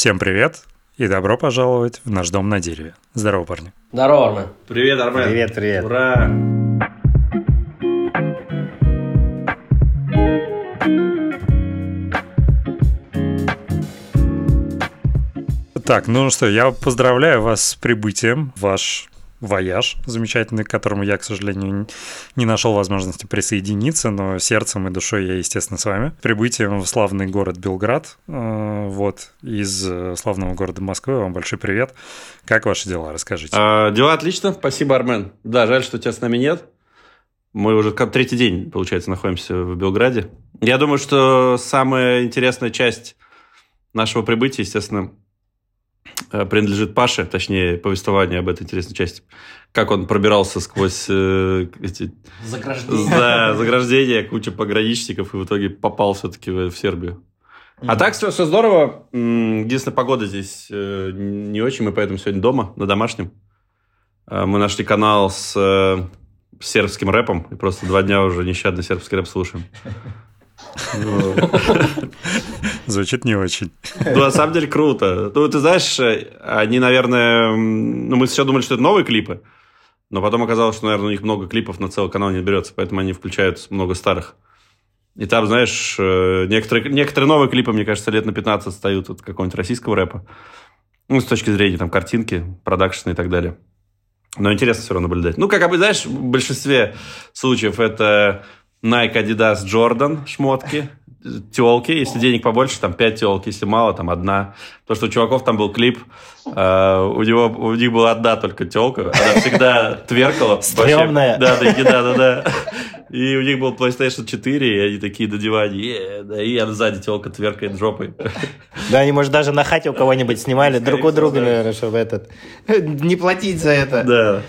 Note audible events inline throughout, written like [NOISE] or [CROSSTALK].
Всем привет и добро пожаловать в наш дом на дереве. Здорово, парни. Здорово, Армен. Привет, Армен. Привет, привет. Ура! Так, ну что, я поздравляю вас с прибытием в ваш вояж замечательный, к которому я, к сожалению, не нашел возможности присоединиться, но сердцем и душой я, естественно, с вами. Прибытием в славный город Белград, э, вот, из э, славного города Москвы. Вам большой привет. Как ваши дела? Расскажите. А, дела отлично, спасибо, Армен. Да, жаль, что тебя с нами нет. Мы уже как третий день, получается, находимся в Белграде. Я думаю, что самая интересная часть нашего прибытия, естественно, принадлежит Паше, точнее, повествование об этой интересной части. Как он пробирался сквозь э, эти Заграждение. да, заграждения, куча пограничников, и в итоге попал все-таки в, в Сербию. А так все, все здорово. Единственная погода здесь э, не очень, мы поэтому сегодня дома, на домашнем. Э, Мы нашли канал с э, сербским рэпом, и просто два дня уже нещадно сербский рэп слушаем. Звучит не очень. Ну, на самом деле круто. Ну, ты знаешь, они, наверное... Ну, мы сначала думали, что это новые клипы, но потом оказалось, что, наверное, у них много клипов на целый канал не берется, поэтому они включают много старых. И там, знаешь, э, некоторые, некоторые новые клипы, мне кажется, лет на 15 отстают от какого-нибудь российского рэпа. Ну, с точки зрения там картинки, продакшена и так далее. Но интересно все равно наблюдать. Ну, как бы, знаешь, в большинстве случаев это Nike, Adidas, Jordan шмотки, телки. Если денег побольше, там 5 телки. Если мало, там одна. То, что у чуваков там был клип, э, у, него, у них была одна только телка. Она всегда тверкала. вообще. Стрёмная. Да, да, да, да, да. И у них был PlayStation 4, и они такие на диване, да, и она сзади телка тверкает жопой. Да, они, может, даже на хате у кого-нибудь снимали друг у друга, наверное, чтобы этот... Не платить за это. Да.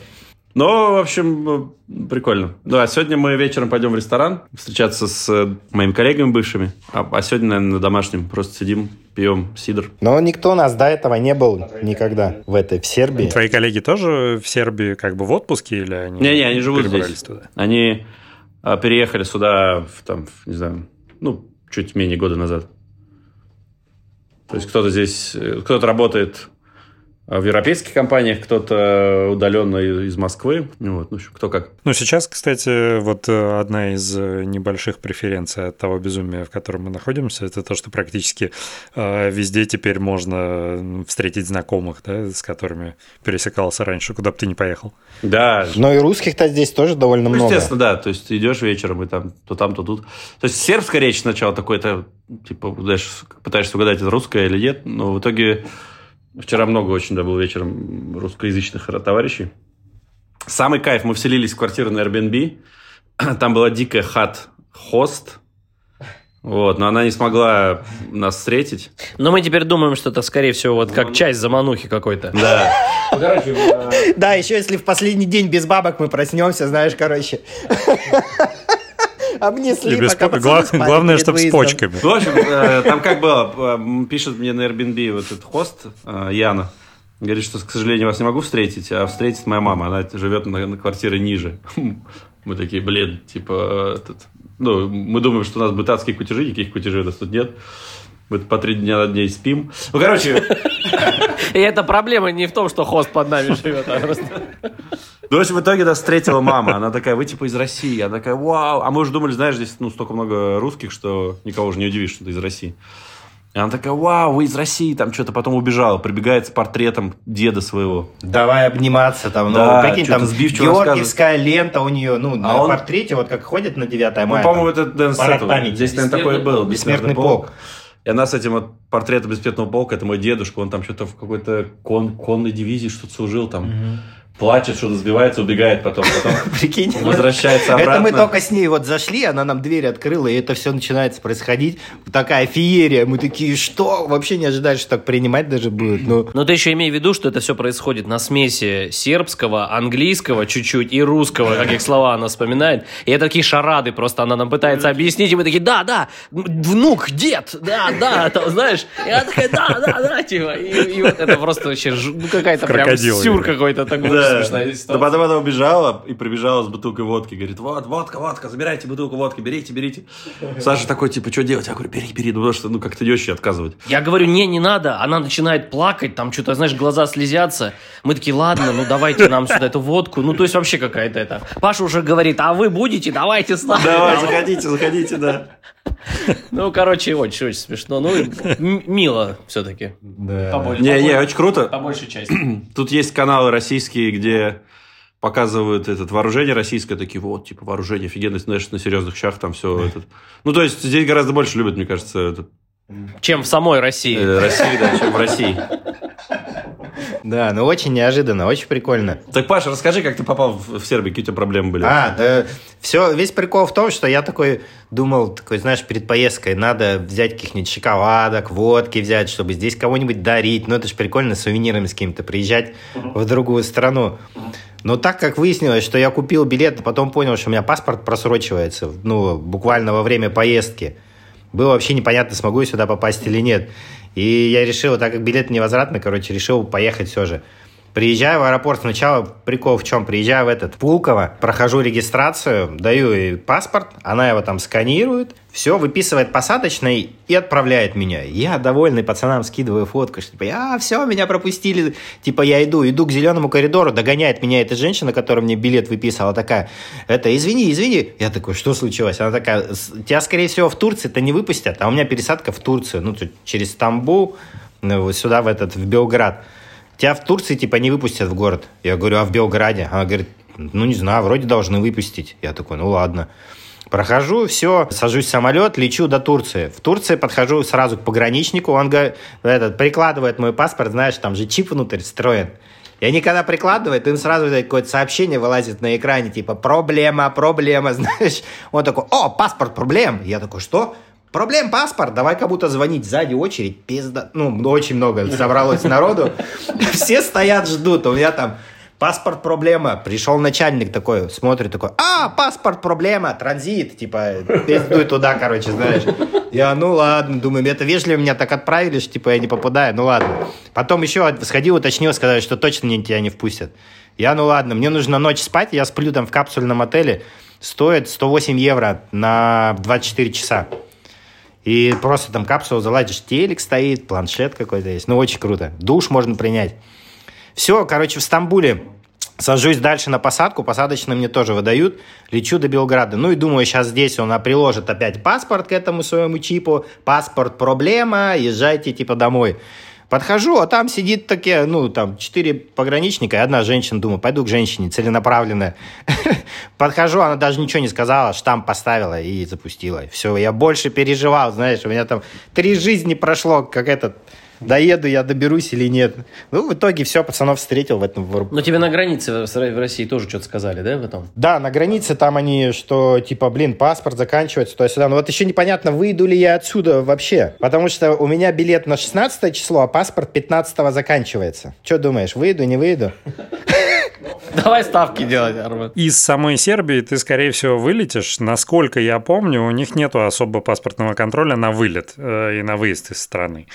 Ну, в общем, э, прикольно. Да, сегодня мы вечером пойдем в ресторан встречаться с э, моими коллегами бывшими. А, а сегодня, наверное, на домашнем просто сидим, пьем сидр. Но никто у нас до этого не был никогда в этой, в Сербии. Твои коллеги тоже в Сербии как бы в отпуске или они Не-не, они живут здесь. туда? Они а, переехали сюда, в, там, в, не знаю, ну, чуть менее года назад. То есть кто-то здесь, э, кто-то работает а, в европейских компаниях, кто-то удаленно из Москвы. Ну, Вот, ну, кто как. Ну, сейчас, кстати, вот э, одна из э, небольших преференций от того безумия, в котором мы находимся, это то, что практически э, везде теперь можно встретить знакомых, да, с которыми пересекался раньше, куда бы ты ни поехал. Да, Но и русских-то здесь тоже довольно Ну, много. естественно, да. То есть ты идешь вечером, и там то там, то тут. То есть сербская речь сначала такой-то, типа, знаешь, пытаешься угадать, это русская или нет, но в итоге вчера много очень, да, было вечером русскоязычных товарищей. Самый кайф, мы вселились в квартиру на Airbnb, [CLEARS THROAT] там была дикая хат-хост, вот, но она не смогла нас встретить. Но мы теперь думаем, что это, скорее всего, вот как часть заманухи какой-то. [LAUGHS] Да. [LAUGHS] Да, еще если в последний день без бабок мы проснемся, знаешь, короче. [LAUGHS] Обнесли, И без пока гла- спали главное, чтобы с почками. Ну, в общем, э, там как было, э, пишет мне на Airbnb вот этот хост э, Яна, говорит, что, к сожалению, вас не могу встретить, а встретит моя мама, она живет на, на квартире ниже. [LAUGHS] Мы такие, блин, типа, этот, ну, мы думаем, что у нас бытацкие кутежи, никаких кутежей у нас тут нет. Мы по три дня на дней спим. Ну, короче, [LAUGHS] И эта проблема не в том, что хост под нами живет, а просто... Ну, в общем, в итоге нас встретила мама. Она такая, вы типа из России. Она такая, вау. А мы уже думали, знаешь, здесь ну, столько много русских, что никого уже не удивишь, что ты из России. И она такая, вау, вы из России. Там что-то потом убежала. Прибегает с портретом деда своего. Давай обниматься там. Да, ну, прикинь, что-то там сбивчиво георгиевская лента у нее, ну, на он- портрете, вот как ходит на 9 Ну, мая. по-моему, там, это Дэн. Здесь, наверное, такое и было. Бессмертный полк. И она с этим вот портретом бессмертного полка, это мой дедушка, он там что-то в какой-то кон- конной дивизии что-то служил там. Плачет, что-то сбивается, убегает потом. Потом [LAUGHS] Прикинь. возвращается Это мы обратно. только с ней вот зашли, она нам дверь открыла, и это все начинается происходить. Такая феерия. Мы такие, что? Вообще не ожидали, что так принимать даже будет. Ну, Но ты еще имей в виду, что это все происходит на смеси сербского, английского чуть-чуть и русского, как их слова она вспоминает. И это такие шарады, просто она нам пытается объяснить, и мы такие, да, да, внук, дед, да, да, там, знаешь. И она такая, да, да, да, типа. И, и вот это просто вообще ну, какая-то прям сюр какой-то такой. Да. смешная Да ситуация. потом она убежала и прибежала с бутылкой водки. Говорит, вот, водка, водка, забирайте бутылку водки, берите, берите. Саша такой, типа, что делать? Я говорю, бери, бери, ну, потому что, ну, как-то не очень отказывать. Я говорю, не, не надо. Она начинает плакать, там что-то, знаешь, глаза слезятся. Мы такие, ладно, ну давайте нам сюда эту водку. Ну, то есть вообще какая-то это. Паша уже говорит, а вы будете? Давайте с нами. Давай, заходите, заходите, да. Ну, короче, очень, очень смешно. Ну, мило все-таки. Да. Не, не, очень круто. По большей части. Тут есть каналы российские, где показывают этот вооружение российское, такие вот, типа, вооружение офигенно, знаешь, на серьезных щах там все этот. Ну, то есть, здесь гораздо больше любят, мне кажется, этот, Чем в самой России. э, России, да, чем в России. Да, ну очень неожиданно, очень прикольно. Так, Паша, расскажи, как ты попал в в Сербию, какие у тебя проблемы были? А, да, все, весь прикол в том, что я такой думал, такой, знаешь, перед поездкой надо взять каких-нибудь шоколадок, водки взять, чтобы здесь кого-нибудь дарить. Ну, это же прикольно, с сувенирами с кем-то приезжать в другую страну. Но так как выяснилось, что я купил билет, а потом понял, что у меня паспорт просрочивается, ну, буквально во время поездки, было вообще непонятно, смогу я сюда попасть или нет. И я решил, так как билет невозвратный, короче, решил поехать все же. Приезжаю в аэропорт, сначала прикол в чем? Приезжаю в этот Пулково, прохожу регистрацию, даю ей паспорт, она его там сканирует, все, выписывает посадочный и отправляет меня. Я довольный пацанам скидываю фотку, что типа, а, все, меня пропустили. Типа, я иду, иду к зеленому коридору, догоняет меня эта женщина, которая мне билет выписала, такая, это, извини, извини. Я такой, что случилось? Она такая, «С- тебя, скорее всего, в Турции-то не выпустят, а у меня пересадка в Турцию, ну, через Стамбул, ну, сюда, в этот, в Белград. Тебя в Турции, типа, не выпустят в город. Я говорю, а в Белграде? Она говорит, ну, не знаю, вроде должны выпустить. Я такой, ну, ладно. Прохожу, все, сажусь в самолет, лечу до Турции. В Турции подхожу сразу к пограничнику, он говорит, этот, прикладывает мой паспорт, знаешь, там же чип внутрь встроен. И они когда прикладывают, им сразу какое-то сообщение вылазит на экране, типа, проблема, проблема, [LAUGHS] знаешь. Он такой, о, паспорт, проблем. Я такой, что? Проблем паспорт, давай кому-то звонить. Сзади очередь, пизда. Ну, очень много собралось народу. [LAUGHS] Все стоят, ждут. У меня там паспорт проблема. Пришел начальник такой, смотрит такой, а, паспорт проблема, транзит, типа, пиздуй туда, короче, знаешь. Я, ну ладно, думаю, это вежливо меня так отправили, что типа я не попадаю, ну ладно. Потом еще сходил, уточнил, сказали, что точно тебя не впустят. Я, ну ладно, мне нужно ночь спать, я сплю там в капсульном отеле, стоит 108 евро на 24 часа. И просто там капсулу заладишь, телек стоит, планшет какой-то есть. Ну, очень круто. Душ можно принять. Все, короче, в Стамбуле сажусь дальше на посадку, посадочно мне тоже выдают, лечу до Белграда. Ну и думаю, сейчас здесь он приложит опять паспорт к этому своему чипу, паспорт проблема, езжайте типа домой. Подхожу, а там сидит такие, ну, там, четыре пограничника и одна женщина. Думаю, пойду к женщине, целенаправленно. [LAUGHS] Подхожу, она даже ничего не сказала, штамп поставила и запустила. Все, я больше переживал, знаешь, у меня там три жизни прошло, как этот, доеду я, доберусь или нет. Ну, в итоге все, пацанов встретил в этом в. Но тебе на границе в России тоже что-то сказали, да, в этом? Да, на границе там они, что типа, блин, паспорт заканчивается туда-сюда. Но вот еще непонятно, выйду ли я отсюда вообще. Потому что у меня билет на 16 число, а паспорт 15 заканчивается. Что думаешь, выйду, не выйду? Давай ставки делать, Армен. Из самой Сербии ты, скорее всего, вылетишь. Насколько я помню, у них нету особо паспортного контроля на вылет э, и на выезд из страны.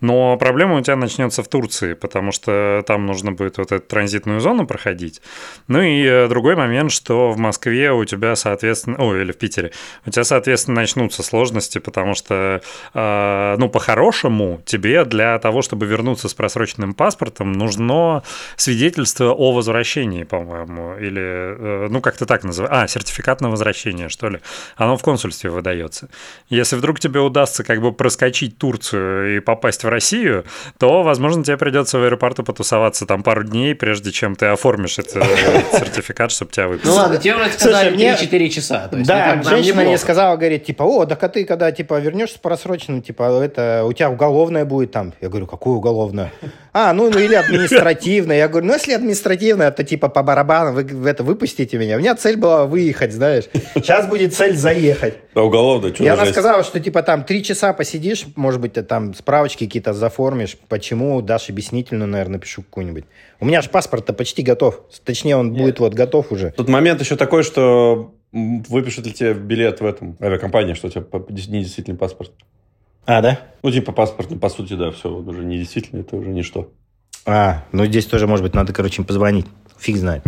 Но проблема у тебя начнется в Турции, потому что там нужно будет вот эту транзитную зону проходить. Ну и э, другой момент, что в Москве у тебя, соответственно, ой, или в Питере, у тебя, соответственно, начнутся сложности, потому что, э, ну, по-хорошему, тебе для того, чтобы вернуться с просроченным паспортом, нужно свидетельство о возвращении, по-моему, или, э, ну, как-то так называется, а, сертификат на возвращение, что ли. Оно в консульстве выдается. Если вдруг тебе удастся как бы проскочить Турцию и попасть в Россию, то, возможно, тебе придется в аэропорту потусоваться там пару дней, прежде чем ты оформишь этот [LAUGHS] сертификат, чтобы тебя выпустили. Ну ладно, тебе вроде сказали Слушай, мне- 3-4 часа. То есть, да, женщина мне сказала, говорит, типа, о, так а ты когда, типа, вернешься просроченным, типа, это, у тебя уголовное будет там. Я говорю, какое уголовное? А, ну, ну или [LAUGHS] административное. Я говорю, ну, если административное, то, типа, по барабану, вы в это выпустите меня. У меня цель была выехать, знаешь. Сейчас будет цель заехать. А уголовно, что И она сказала, что, типа, там, три часа посидишь, может быть, ты там справочки какие-то заформишь. Почему? Дашь объяснительную, наверное, напишу какую-нибудь. У меня же паспорт-то почти готов. Точнее, он будет вот готов уже. Тут момент еще такой, что выпишут ли тебе билет в этом авиакомпании, что у тебя по- недействительный паспорт. А, да? Ну, типа паспорт, ну, по сути, да, все, уже недействительный, это уже ничто. А, ну здесь тоже, может быть, надо, короче, им позвонить. Фиг знает.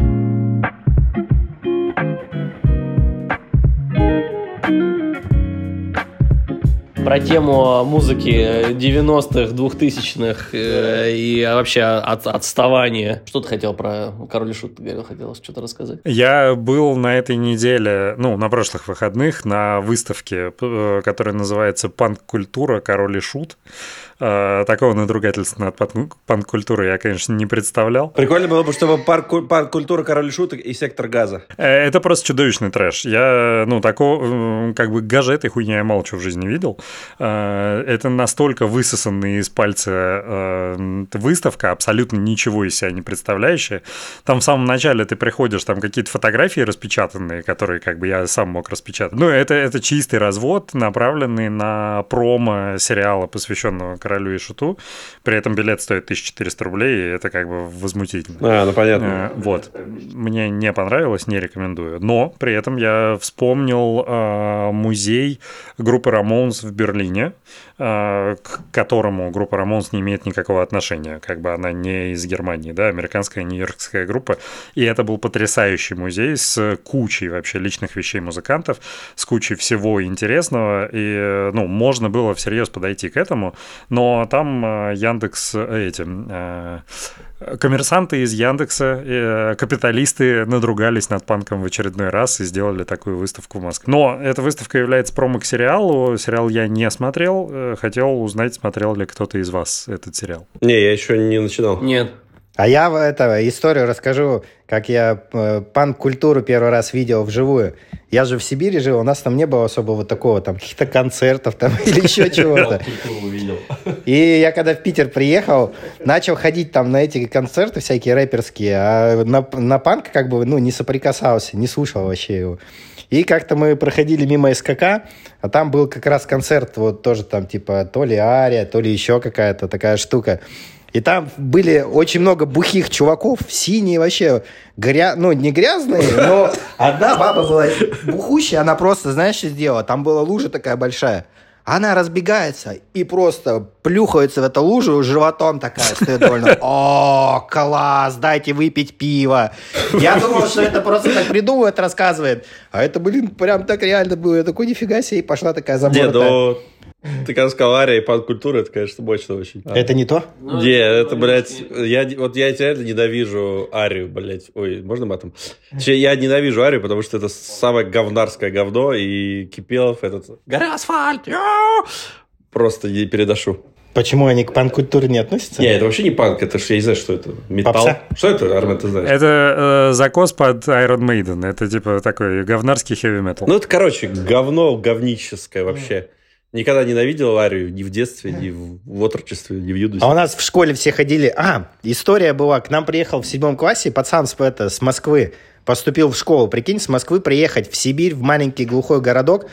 Про тему музыки 90-х, 2000-х э, и вообще от, отставания. Что ты хотел про Король и Шут? Ты говорил, хотел что-то рассказать? Я был на этой неделе, ну, на прошлых выходных, на выставке, э, которая называется «Панк-культура. Король и Шут». Э, Такого надругательства над пан- панк-культурой я, конечно, не представлял. Прикольно было бы, чтобы культуры король шуток и сектор газа. Э, Это просто чудовищный трэш. Я, ну, такого, как бы гажа этой хуйни я мало чего в жизни видел. Э, Это настолько высосанная из пальца выставка, абсолютно ничего из себя не представляющая. Там в самом начале ты приходишь, там какие-то фотографии распечатанные, которые как бы я сам мог распечатать. Ну, это, это чистый развод, направленный на промо сериала, посвященного королю и шуту. При этом билет стоит 1400 рублей, и это как бы возмутительно. А, ну понятно. Э, Вот. Мне не понравилось, не рекомендую. Но при этом я вспомнил э, музей группы Рамонс в Берлине, к которому группа Рамонс не имеет никакого отношения. Как бы она не из Германии, да, американская нью-йоркская группа. И это был потрясающий музей с кучей вообще личных вещей музыкантов, с кучей всего интересного. И, э, ну, можно было всерьез подойти к этому. Но там э, Яндекс э, эти... э, Коммерсанты из Яндекса, э, капиталисты надругались над панком в очередной раз и сделали такую выставку в Москве. Но эта выставка является промо к сериалу. Сериал я не смотрел. Хотел узнать, смотрел ли кто-то из вас этот сериал. Не, я еще не начинал. Нет. А я в это, историю расскажу, как я э, панк-культуру первый раз видел вживую. Я же в Сибири жил, у нас там не было особо вот такого, там, каких-то концертов там [LAUGHS] или еще чего-то. И я когда в Питер приехал, начал ходить там на эти концерты всякие рэперские, а на, на панк как бы, ну, не соприкасался, не слушал вообще его. И как-то мы проходили мимо СКК, а там был как раз концерт, вот тоже там типа то ли Ария, то ли еще какая-то такая штука. И там были очень много бухих чуваков, синие вообще, гря... ну, не грязные, но [LAUGHS] одна баба была бухущая, она просто, знаешь, что сделала? Там была лужа такая большая. Она разбегается и просто плюхается в эту лужу, животом такая стоит довольно. [LAUGHS] О, класс, дайте выпить пиво. Я думал, что это просто так придумывает, рассказывает. А это, блин, прям так реально было. Я такой, нифига себе, и пошла такая заморотая. ну, ты когда сказал Ария и панк-культура, это, конечно, мощно очень. Это не то? Не, это, блядь, я, вот я реально ненавижу Арию, блядь. Ой, можно матом? Я ненавижу Арию, потому что это самое говнарское говно, и Кипелов этот... Горя асфальт! я!» Просто не передошу. Почему они к панк-культуре не относятся? Не, это вообще не панк, это ж я не знаю, что это. Металл. Попса? Что это, Армен, ты знаешь? Это э, закос под Iron Maiden. Это типа такой говнарский heavy metal. Ну, это, короче, говно говническое вообще. Никогда ненавидел Арию ни в детстве, ни в, в отрочестве, ни в юности. А у нас в школе все ходили... А, история была. К нам приехал в седьмом классе пацан с, это, с Москвы. Поступил в школу. Прикинь, с Москвы приехать в Сибирь, в маленький глухой городок.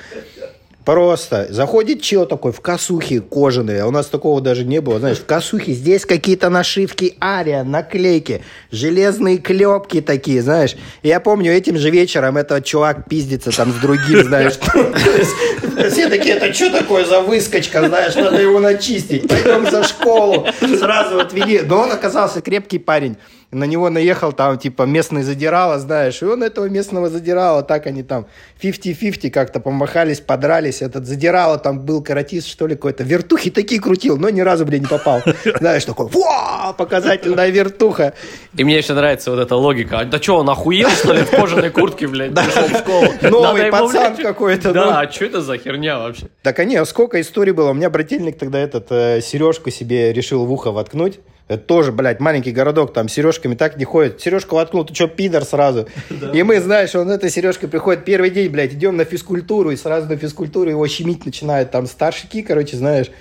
Просто заходит чел такой в косухе кожаные, а у нас такого даже не было, знаешь, в косухе здесь какие-то нашивки Ария, наклейки, железные клепки такие, знаешь. Я помню, этим же вечером этот чувак пиздится там с другим, знаешь. [LAUGHS] Все такие, это что такое за выскочка, знаешь, надо его начистить, пойдем за школу, сразу отвели. Но он оказался крепкий парень. На него наехал там, типа, местный задирала, знаешь, и он этого местного задирала, так они там 50-50 как-то помахались, подрались. Этот задирала там был каратист, что ли, какой-то. Вертухи такие крутил, но ни разу, блин, не попал. [LAUGHS] Знаешь, такой, «Во, показательная вертуха. И мне еще нравится вот эта логика. А Да что, он охуел, что ли, в кожаной куртке, блядь, пришел в школу? [LAUGHS] Новый пацан какой-то. Да, а что это за херня вообще? Так, а не, сколько историй было. У меня брательник тогда этот э, сережку себе решил в ухо воткнуть. Это тоже, блядь, маленький городок, там сережками так не ходят. Сережку воткнул, ты что, пидор сразу? [LAUGHS] И мы, знаешь, он этой сережкой приходит первый день, блядь, идем на физкультуру, и сразу на физкультуру его щемить начинают. Там старшики, короче, знаешь.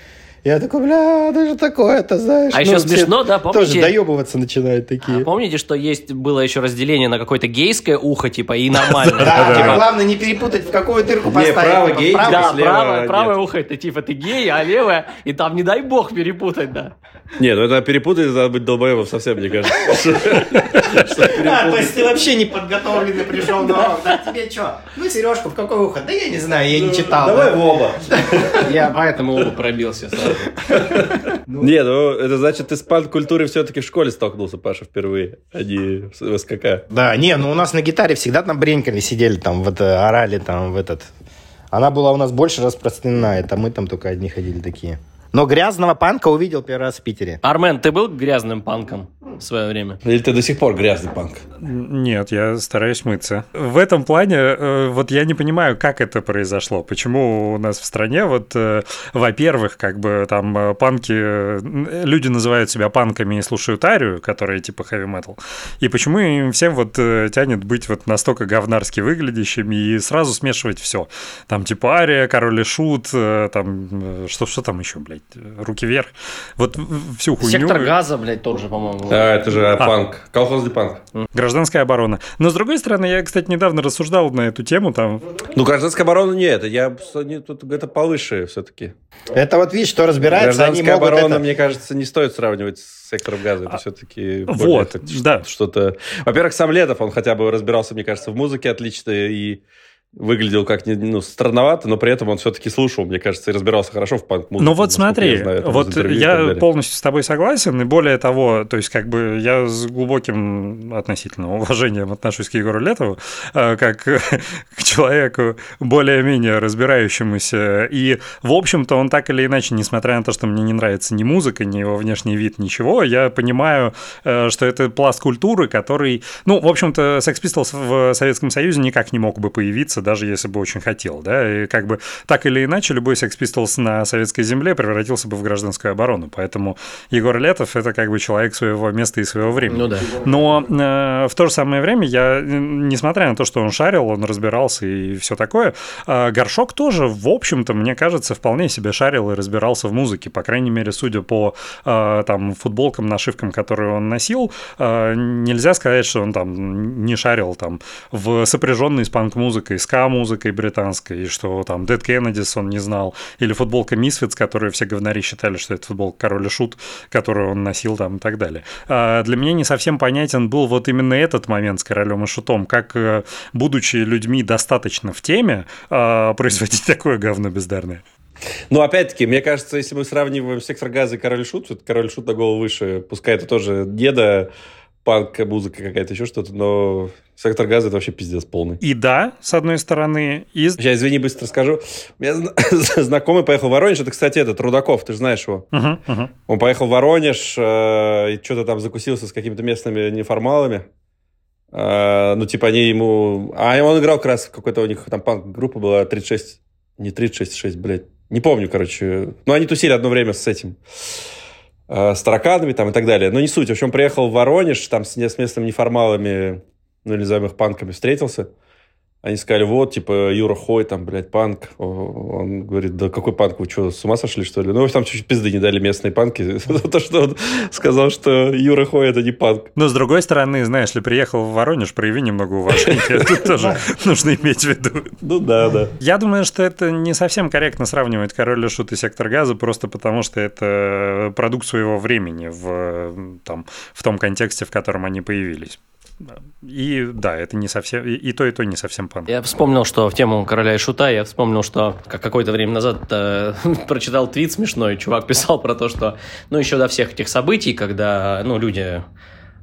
Я такой, бля, даже такое-то, знаешь. А еще все смешно, да, помните? Тоже доебываться начинают такие. А помните, что есть было еще разделение на какое-то гейское ухо, типа, и нормальное? Да, Типа, главное не перепутать, в какую дырку поставить. право Типа, гей. Да, слева правое, нет. правое ухо это типа ты гей, а левое, и там не дай бог перепутать, да. Не, ну это перепутать, надо быть долбоебом совсем, мне кажется. [LAUGHS] А, то есть ты вообще не подготовленный пришел на урок, да? Тебе что? Ну, сережку в какое ухо? Да я не знаю, я не читал. Давай да. в оба. Я поэтому оба пробился сразу. [LAUGHS] Не, ну это значит, ты с панк-культурой все-таки в школе столкнулся, Паша, впервые, а не в СКК. Да, не, ну у нас на гитаре всегда там бренькали, сидели там, вот э, орали там в этот. Она была у нас больше распространена, это мы там только одни ходили такие. Но грязного панка увидел первый раз в Питере. Армен, ты был грязным панком в свое время? Или ты до сих пор грязный панк? Нет, я стараюсь мыться. В этом плане, э, вот я не понимаю, как это произошло. Почему у нас в стране, вот, э, во-первых, как бы там э, панки, э, люди называют себя панками и слушают арию, которая типа хэви метал. И почему им всем вот э, тянет быть вот настолько говнарски выглядящими и сразу смешивать все. Там типа ария, король и шут, э, там, э, что, что там еще, блядь, руки вверх. Вот всю хуйню. Сектор газа, блядь, тоже, по-моему. Да, это же панк. Колхозный панк. Гражданская оборона. Но с другой стороны, я, кстати, недавно рассуждал на эту тему, там, Ну, гражданская оборона нет, я, не, тут это повыше все-таки. Это вот видишь, что разбирается, они Гражданская могут оборона, это... мне кажется, не стоит сравнивать с сектором газа. Это все-таки вот, да. что-то... Во-первых, сам Летов, он хотя бы разбирался, мне кажется, в музыке отлично и выглядел как не- ну, странновато, но при этом он все-таки слушал, мне кажется, и разбирался хорошо в панк-музыке. Ну вот смотри, я знаю, вот я полностью с тобой согласен, и более того, то есть как бы я с глубоким относительно уважением отношусь к Егору Летову, э, как [LAUGHS] к человеку более-менее разбирающемуся, и в общем-то он так или иначе, несмотря на то, что мне не нравится ни музыка, ни его внешний вид, ничего, я понимаю, э, что это пласт культуры, который, ну, в общем-то, Sex Pistols в Советском Союзе никак не мог бы появиться, даже если бы очень хотел, да, и как бы так или иначе любой Sex Pistols на советской земле превратился бы в гражданскую оборону, поэтому Егор Летов это как бы человек своего места и своего времени. Ну да. Но э, в то же самое время я, несмотря на то, что он шарил, он разбирался и все такое, э, Горшок тоже, в общем-то, мне кажется, вполне себе шарил и разбирался в музыке. По крайней мере, судя по э, там футболкам, нашивкам, которые он носил, э, нельзя сказать, что он там не шарил там в сопряженной с панк-музыкой, ска-музыкой британской, и что там Dead Kennedys он не знал, или футболка Misfits, которую все говнари считали, что это футболка Король и Шут, которую он носил там и так далее. А для меня не совсем понятен был вот именно этот момент с Королем и Шутом, как, э, будучи людьми достаточно в теме, а, производить [LAUGHS] такое говно бездарное. Ну, опять-таки, мне кажется, если мы сравниваем сектор газа и король шут, то король шут на голову выше. Пускай это тоже деда, панк, музыка какая-то, еще что-то, но сектор газа это вообще пиздец полный. И да, с одной стороны, и Сейчас, извини, быстро скажу. У меня зна- [LAUGHS] знакомый поехал в Воронеж. Это, кстати, этот Рудаков, ты же знаешь его. Мгм, мгм. Он поехал в Воронеж э, и что-то там закусился с какими-то местными неформалами. Э, ну, типа, они ему... А он играл как раз в какой-то у них там панк-группа была 36... Не 36-6, блядь. Не помню, короче. Но они тусили одно время с этим. э, с тараканами там и так далее. Но не суть. В общем, приехал в Воронеж, там с, с местными неформалами, ну, или назовем их панками, встретился. Они сказали, вот, типа, Юра Хой, там, блядь, панк. Он говорит, да какой панк, вы что, с ума сошли, что ли? Ну, там чуть-чуть пизды не дали местные панки [LAUGHS] за то, что он сказал, что Юра Хой это не панк. Но с другой стороны, знаешь, ли приехал в Воронеж, прояви немного уважения. [LAUGHS] Это тоже нужно иметь в виду. Ну, да, да. Я думаю, что это не совсем корректно сравнивать «Король и Шут» и «Сектор газа», просто потому что это продукт своего времени в, там, в том контексте, в котором они появились. И да, это не совсем... И, и то, и то не совсем панк. Я вспомнил, что в тему короля и шута, я вспомнил, что как какое-то время назад э, [LAUGHS] прочитал твит смешной, чувак писал про то, что, ну, еще до всех этих событий, когда, ну, люди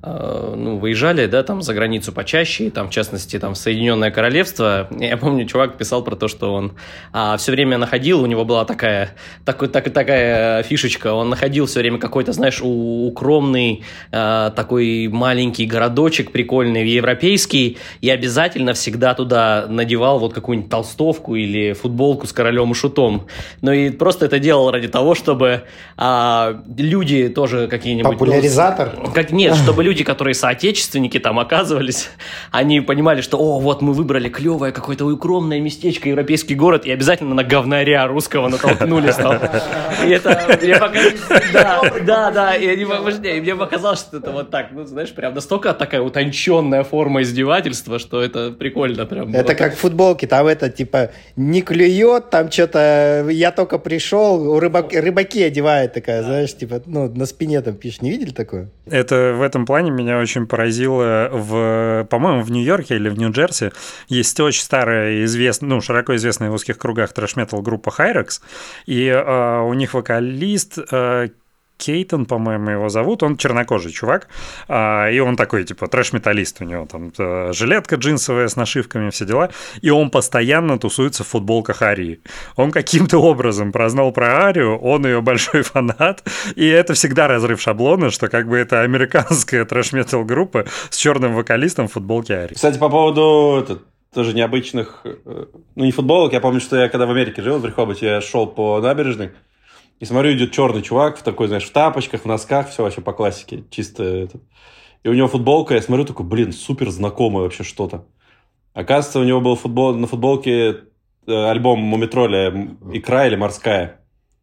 ну, выезжали, да, там, за границу почаще, и там, в частности, там, в Соединенное Королевство. [LAUGHS] Я помню, чувак писал про то, что он а, все время находил, у него была такая, такой, так, такая фишечка, он находил все время какой-то, знаешь, у- укромный э, такой маленький городочек прикольный, европейский, и обязательно всегда туда надевал вот какую-нибудь толстовку или футболку с королем и шутом. Ну и просто это делал ради того, чтобы а, люди тоже какие-нибудь... ну, Популяризатор? как, нет, чтобы люди, которые соотечественники там оказывались, [LAUGHS] они понимали, что, о, вот мы выбрали клевое какое-то укромное местечко, европейский город, и обязательно на говнаря русского натолкнулись там. И это мне показалось, да, да, да, и мне показалось, что это вот так, ну, знаешь, прям настолько такая утонченная форма издевательства, что это прикольно прям. Это как в футболке, там это типа не клюет, там что-то я только пришел, у рыбак- рыбаки одевают такая, знаешь, типа, ну, на спине там пишешь, не видели такое? Это в этом плане плане меня очень поразило в, по-моему, в Нью-Йорке или в Нью-Джерси. Есть очень старая, известная, ну, широко известная в узких кругах трэш-метал группа Hyrex, и э, у них вокалист э, Кейтон, по-моему, его зовут, он чернокожий чувак, а, и он такой, типа, трэш-металлист, у него там э, жилетка джинсовая с нашивками, все дела, и он постоянно тусуется в футболках Арии. Он каким-то образом прознал про Арию, он ее большой [LAUGHS] фанат, и это всегда разрыв шаблона, что как бы это американская трэш-метал группа с черным вокалистом в футболке Арии. Кстати, по поводу это, тоже необычных, э, ну не футболок, я помню, что я когда в Америке жил, в Рихоботе, я шел по набережной, и смотрю, идет черный чувак в такой, знаешь, в тапочках, в носках, все вообще по классике, чисто этот. И у него футболка, я смотрю, такой, блин, супер знакомое вообще что-то. Оказывается, у него был футбол, на футболке э, альбом Мумитроля «Икра» или «Морская».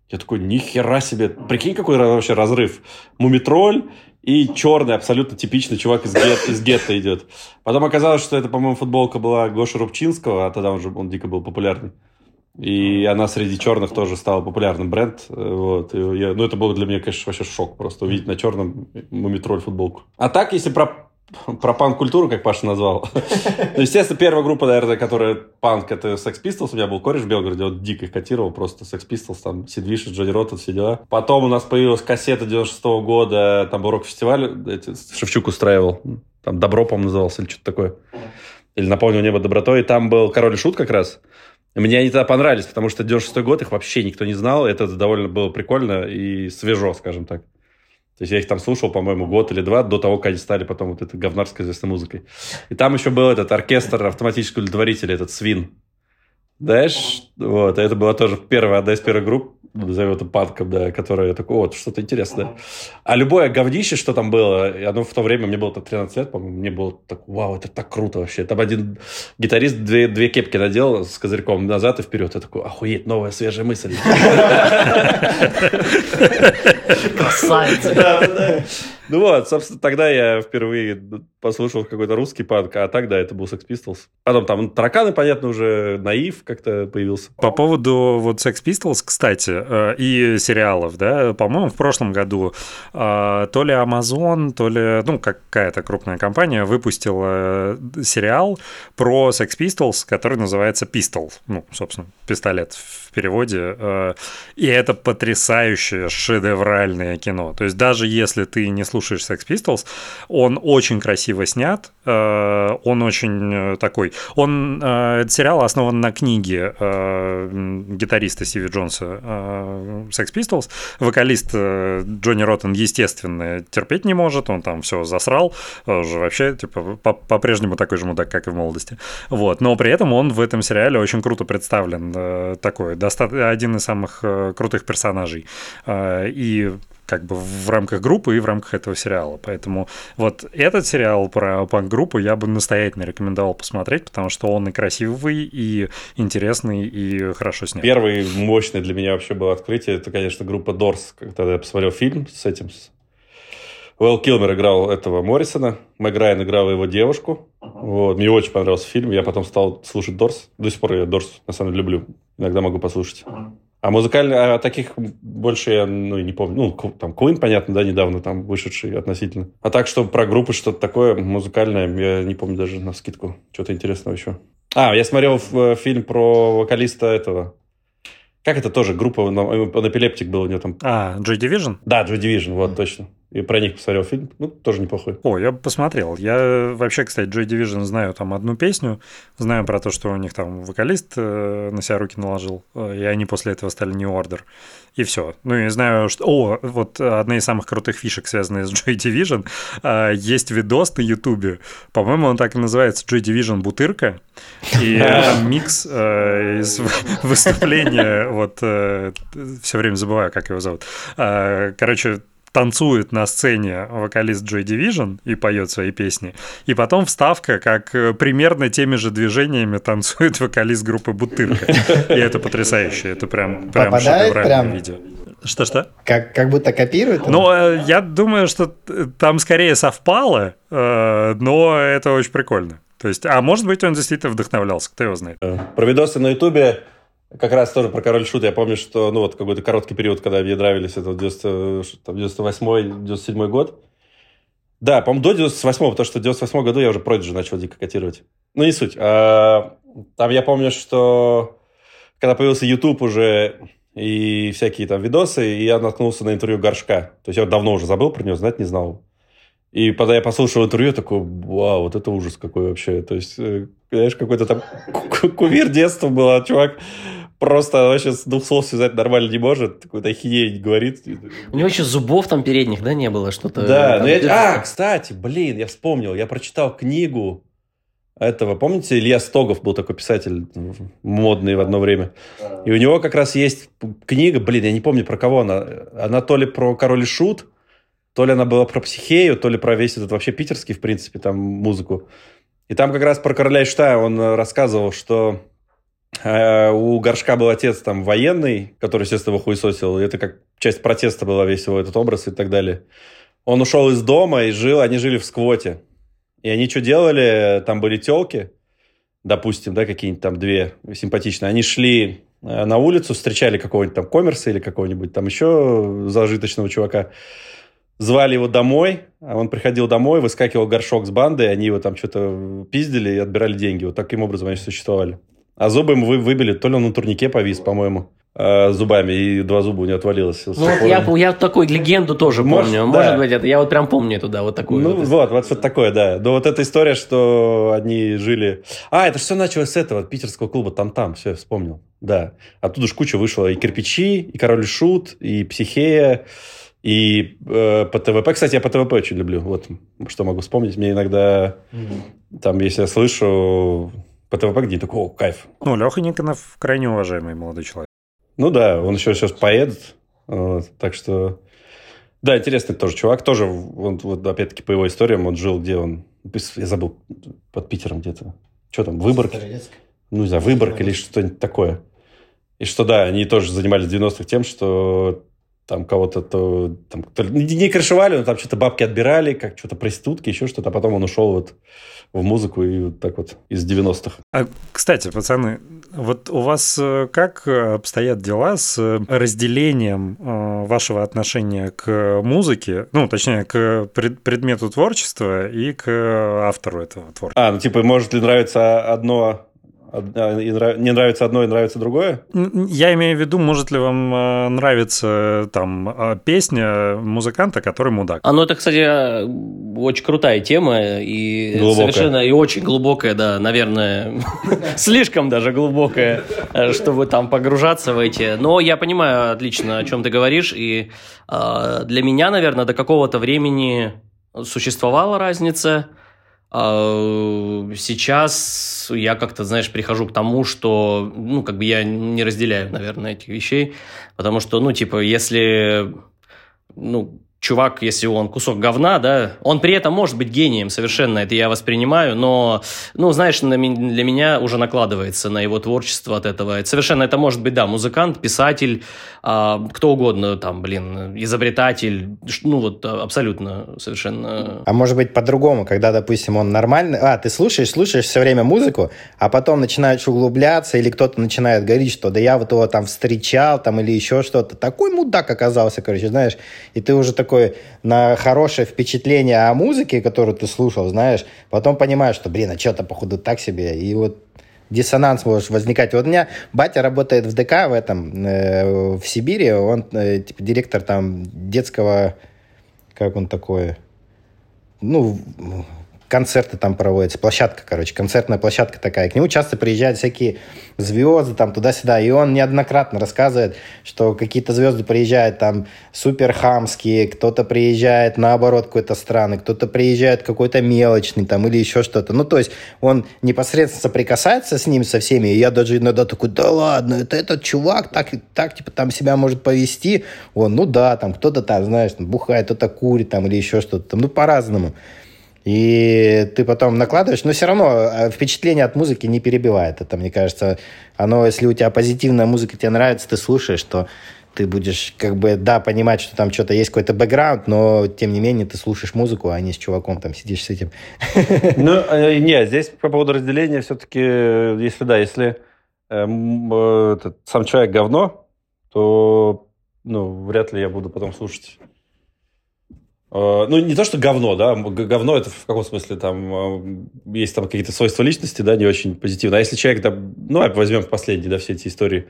Я такой, нихера себе, прикинь, какой вообще разрыв. Мумитроль и черный, абсолютно типичный чувак из, гет, из гетто идет. Потом оказалось, что это, по-моему, футболка была Гоши Рубчинского, а тогда он же он дико был популярный. И она среди черных тоже стала популярным бренд. Вот. И я, ну, это было для меня, конечно, вообще шок просто увидеть на черном Мумитроль футболку. А так, если про, про панк-культуру, как Паша назвал. [LAUGHS] ну, естественно, первая группа, наверное, которая панк, это Sex Pistols. У меня был кореш в Белгороде, он дико их котировал, просто Sex Pistols, там, Сид Вишес, Джонни Роттен, все дела. Потом у нас появилась кассета 96 -го года, там был рок-фестиваль, Шевчук устраивал. Там Добро, по-моему, назывался, или что-то такое. Или Наполнил небо добротой. И там был Король и Шут как раз. Мне они тогда понравились, потому что 96 год их вообще никто не знал. Это довольно было прикольно и свежо, скажем так. То есть я их там слушал, по-моему, год или два до того, как они стали потом вот этой говнарской известной музыкой. И там еще был этот оркестр автоматического удовлетворителя, этот свин. Знаешь, вот, это была тоже первая, одна из первых групп, назовем это панком, да, которая такой, вот, что-то интересное. А любое говнище, что там было, оно в то время, мне было там 13 лет, по-моему, мне было так, вау, это так круто вообще. Там один гитарист две, две кепки надел с козырьком назад и вперед. Я такой, охуеть, новая свежая мысль. [LAUGHS] Красавец. Ну вот, собственно, тогда я впервые послушал какой-то русский панк, а тогда это был Sex Pistols. Потом там тараканы, понятно, уже наив как-то появился. По поводу вот Sex Pistols, кстати, э, и сериалов, да, по-моему, в прошлом году э, то ли Amazon, то ли, ну, какая-то крупная компания выпустила сериал про Sex Pistols, который называется Pistol, ну, собственно, пистолет в переводе. Э, и это потрясающее шедевральное кино. То есть даже если ты не слушаешь Sex Pistols, он очень красиво снят, он очень э, такой... Он, этот сериал основан на книге гитариста Стиви Джонса Sex Pistols. Вокалист Джонни Роттен, естественно, терпеть не может, он там все засрал, уже вообще, типа, по-прежнему такой же мудак, как и в молодости. Вот. Но при этом он в этом сериале очень круто представлен такой, один из самых э, крутых персонажей. Э, и как бы в рамках группы и в рамках этого сериала. Поэтому вот этот сериал про панк-группу я бы настоятельно рекомендовал посмотреть, потому что он и красивый, и интересный, и хорошо снят. Первый мощный для меня вообще было открытие, это, конечно, группа Дорс, когда я посмотрел фильм с этим, Уэлл Килмер играл этого Моррисона, Мэг Райан играл его девушку. Вот. Мне очень понравился фильм. Я потом стал слушать Дорс. До сих пор я Дорс, на самом деле, люблю. Иногда могу послушать. А музыкально, а таких больше я ну, не помню. Ну, там Queen, понятно, да, недавно там вышедший относительно. А так, что про группы что-то такое музыкальное, я не помню даже на скидку. Что-то интересного еще. А, я смотрел э, фильм про вокалиста этого. Как это тоже группа, он эпилептик был у него там. А, Joy Division? Да, Joy Division, вот, точно. И про них посмотрел фильм. Ну, тоже неплохой. О, я посмотрел. Я вообще, кстати, Joy Division знаю там одну песню. Знаю про то, что у них там вокалист э, на себя руки наложил. Э, и они после этого стали New Order. И все. Ну, и знаю, что... О, вот одна из самых крутых фишек, связанная с Joy Division. Э, есть видос на Ютубе. По-моему, он так и называется Joy Division Бутырка. И [LAUGHS] микс из выступления, вот все время забываю, как его зовут. Короче, танцует на сцене вокалист Joy Division и поет свои песни, и потом вставка, как э, примерно теми же движениями танцует вокалист группы Бутырка. И это потрясающе, это прям, прям Попадает прям... видео. Что-что? Как, как будто копирует? Ну, э, я думаю, что там скорее совпало, э, но это очень прикольно. То есть, а может быть, он действительно вдохновлялся, кто его знает. Про видосы на Ютубе как раз тоже про Король Шут. Я помню, что, ну, вот какой-то короткий период, когда мне нравились, это 98-97 год. Да, по-моему, до 98-го, потому что в 98 году я уже Prodigy начал дико котировать. Ну, не суть. А, там я помню, что когда появился YouTube уже и всякие там видосы, и я наткнулся на интервью Горшка. То есть я давно уже забыл про него, знать не знал. И когда я послушал интервью, такой, вау, вот это ужас какой вообще. То есть, э, знаешь, какой-то там кумир детства был, а чувак просто вообще с двух слов связать нормально не может, какой-то ахинею говорит. У него еще зубов там передних, да, не было? Что-то... Да, ну я... А, кстати, блин, я вспомнил, я прочитал книгу этого, помните, Илья Стогов был такой писатель модный в одно время. И у него как раз есть книга, блин, я не помню про кого она. Она то ли про Король и Шут, то ли она была про психею, то ли про весь этот вообще питерский, в принципе, там музыку. И там как раз про короля Шута он рассказывал, что э, у Горшка был отец там военный, который, естественно, его хуесосил. И это как часть протеста была весь его этот образ и так далее. Он ушел из дома и жил, они жили в сквоте. И они что делали? Там были телки, допустим, да, какие-нибудь там две симпатичные. Они шли э, на улицу, встречали какого-нибудь там коммерса или какого-нибудь там еще зажиточного чувака звали его домой, а он приходил домой, выскакивал горшок с бандой, они его там что-то пиздили и отбирали деньги. Вот таким образом они существовали. А зубы ему вы, выбили, то ли он на турнике повис, по-моему, э, зубами, и два зуба у него отвалилось. Ну, вот я, я такую легенду тоже Может, помню. да. Может быть, это я вот прям помню эту, да, вот такую. Ну, вот. вот, вот что-то такое, да. Но вот эта история, что они жили... А, это все началось с этого, питерского клуба «Там-там», все, я вспомнил. Да. Оттуда ж куча вышло и «Кирпичи», и «Король и Шут», и «Психея», и э, ПТВП, кстати, я ПТВП очень люблю. Вот что могу вспомнить. Мне иногда, mm-hmm. там, если я слышу ПТВП где такой, о, кайф. Ну, Леха Никонов крайне уважаемый молодой человек. Ну да, он еще сейчас поедет. Вот, так что... Да, интересный тоже чувак. Тоже, он, вот опять-таки по его историям, он жил, где он... Я забыл, под Питером где-то. Что там, Выборг? Ну, не знаю, Выборг или что-нибудь такое. И что, да, они тоже занимались в 90-х тем, что там кого-то то, там, то, не крышевали, но там что-то бабки отбирали, как что-то проститутки, еще что-то, а потом он ушел вот в музыку и вот так вот из 90-х. А, кстати, пацаны, вот у вас э, как обстоят дела с разделением э, вашего отношения к музыке, ну, точнее, к предмету творчества и к автору этого творчества? А, ну, типа, может ли нравиться одно не нравится одно и нравится другое? Я имею в виду, может ли вам э, нравиться там э, песня музыканта, который мудак? А ну это, кстати, очень крутая тема и глубокая. совершенно и очень глубокая, да, наверное, [LAUGHS] слишком даже глубокая, э, чтобы там погружаться в эти. Но я понимаю отлично, о чем ты говоришь, и для меня, наверное, до какого-то времени существовала разница. А, сейчас я как-то, знаешь, прихожу к тому, что, ну, как бы я не разделяю, наверное, этих вещей, потому что, ну, типа, если, ну, чувак, если он кусок говна, да, он при этом может быть гением совершенно, это я воспринимаю, но, ну, знаешь, для меня уже накладывается на его творчество от этого. Это совершенно это может быть, да, музыкант, писатель, а, кто угодно, там, блин, изобретатель, ну, вот абсолютно совершенно... А может быть по-другому, когда, допустим, он нормальный... А, ты слушаешь, слушаешь все время музыку, а потом начинаешь углубляться, или кто-то начинает говорить, что да я вот его там встречал, там, или еще что-то. Такой мудак оказался, короче, знаешь, и ты уже такой такой на хорошее впечатление о музыке, которую ты слушал, знаешь, потом понимаешь, что, блин, а что-то, походу, так себе. И вот диссонанс может возникать. Вот у меня батя работает в ДК в этом, э, в Сибири, он э, типа директор там детского, как он такой, ну, концерты там проводятся, площадка, короче, концертная площадка такая. К нему часто приезжают всякие звезды там туда-сюда, и он неоднократно рассказывает, что какие-то звезды приезжают там супер хамские, кто-то приезжает наоборот какой-то странный, кто-то приезжает какой-то мелочный там или еще что-то. Ну, то есть он непосредственно соприкасается с ним, со всеми, и я даже иногда такой, да ладно, это этот чувак так, так типа там себя может повести. Он, ну да, там кто-то там, знаешь, бухает, кто-то курит там или еще что-то там, ну по-разному. И ты потом накладываешь, но все равно э, впечатление от музыки не перебивает. Это, мне кажется, оно, если у тебя позитивная музыка тебе нравится, ты слушаешь, то ты будешь как бы, да, понимать, что там что-то есть какой-то бэкграунд, но тем не менее ты слушаешь музыку, а не с чуваком там сидишь с этим. [LAUGHS] Ну, э, нет, здесь по поводу разделения все-таки, если да, если э, сам человек говно, то ну, вряд ли я буду потом слушать Э, ну, не то, что говно, да, говно это в каком смысле, там, э, есть там какие-то свойства личности, да, не очень позитивно. А если человек, там, ну, а возьмем последние, да, все эти истории,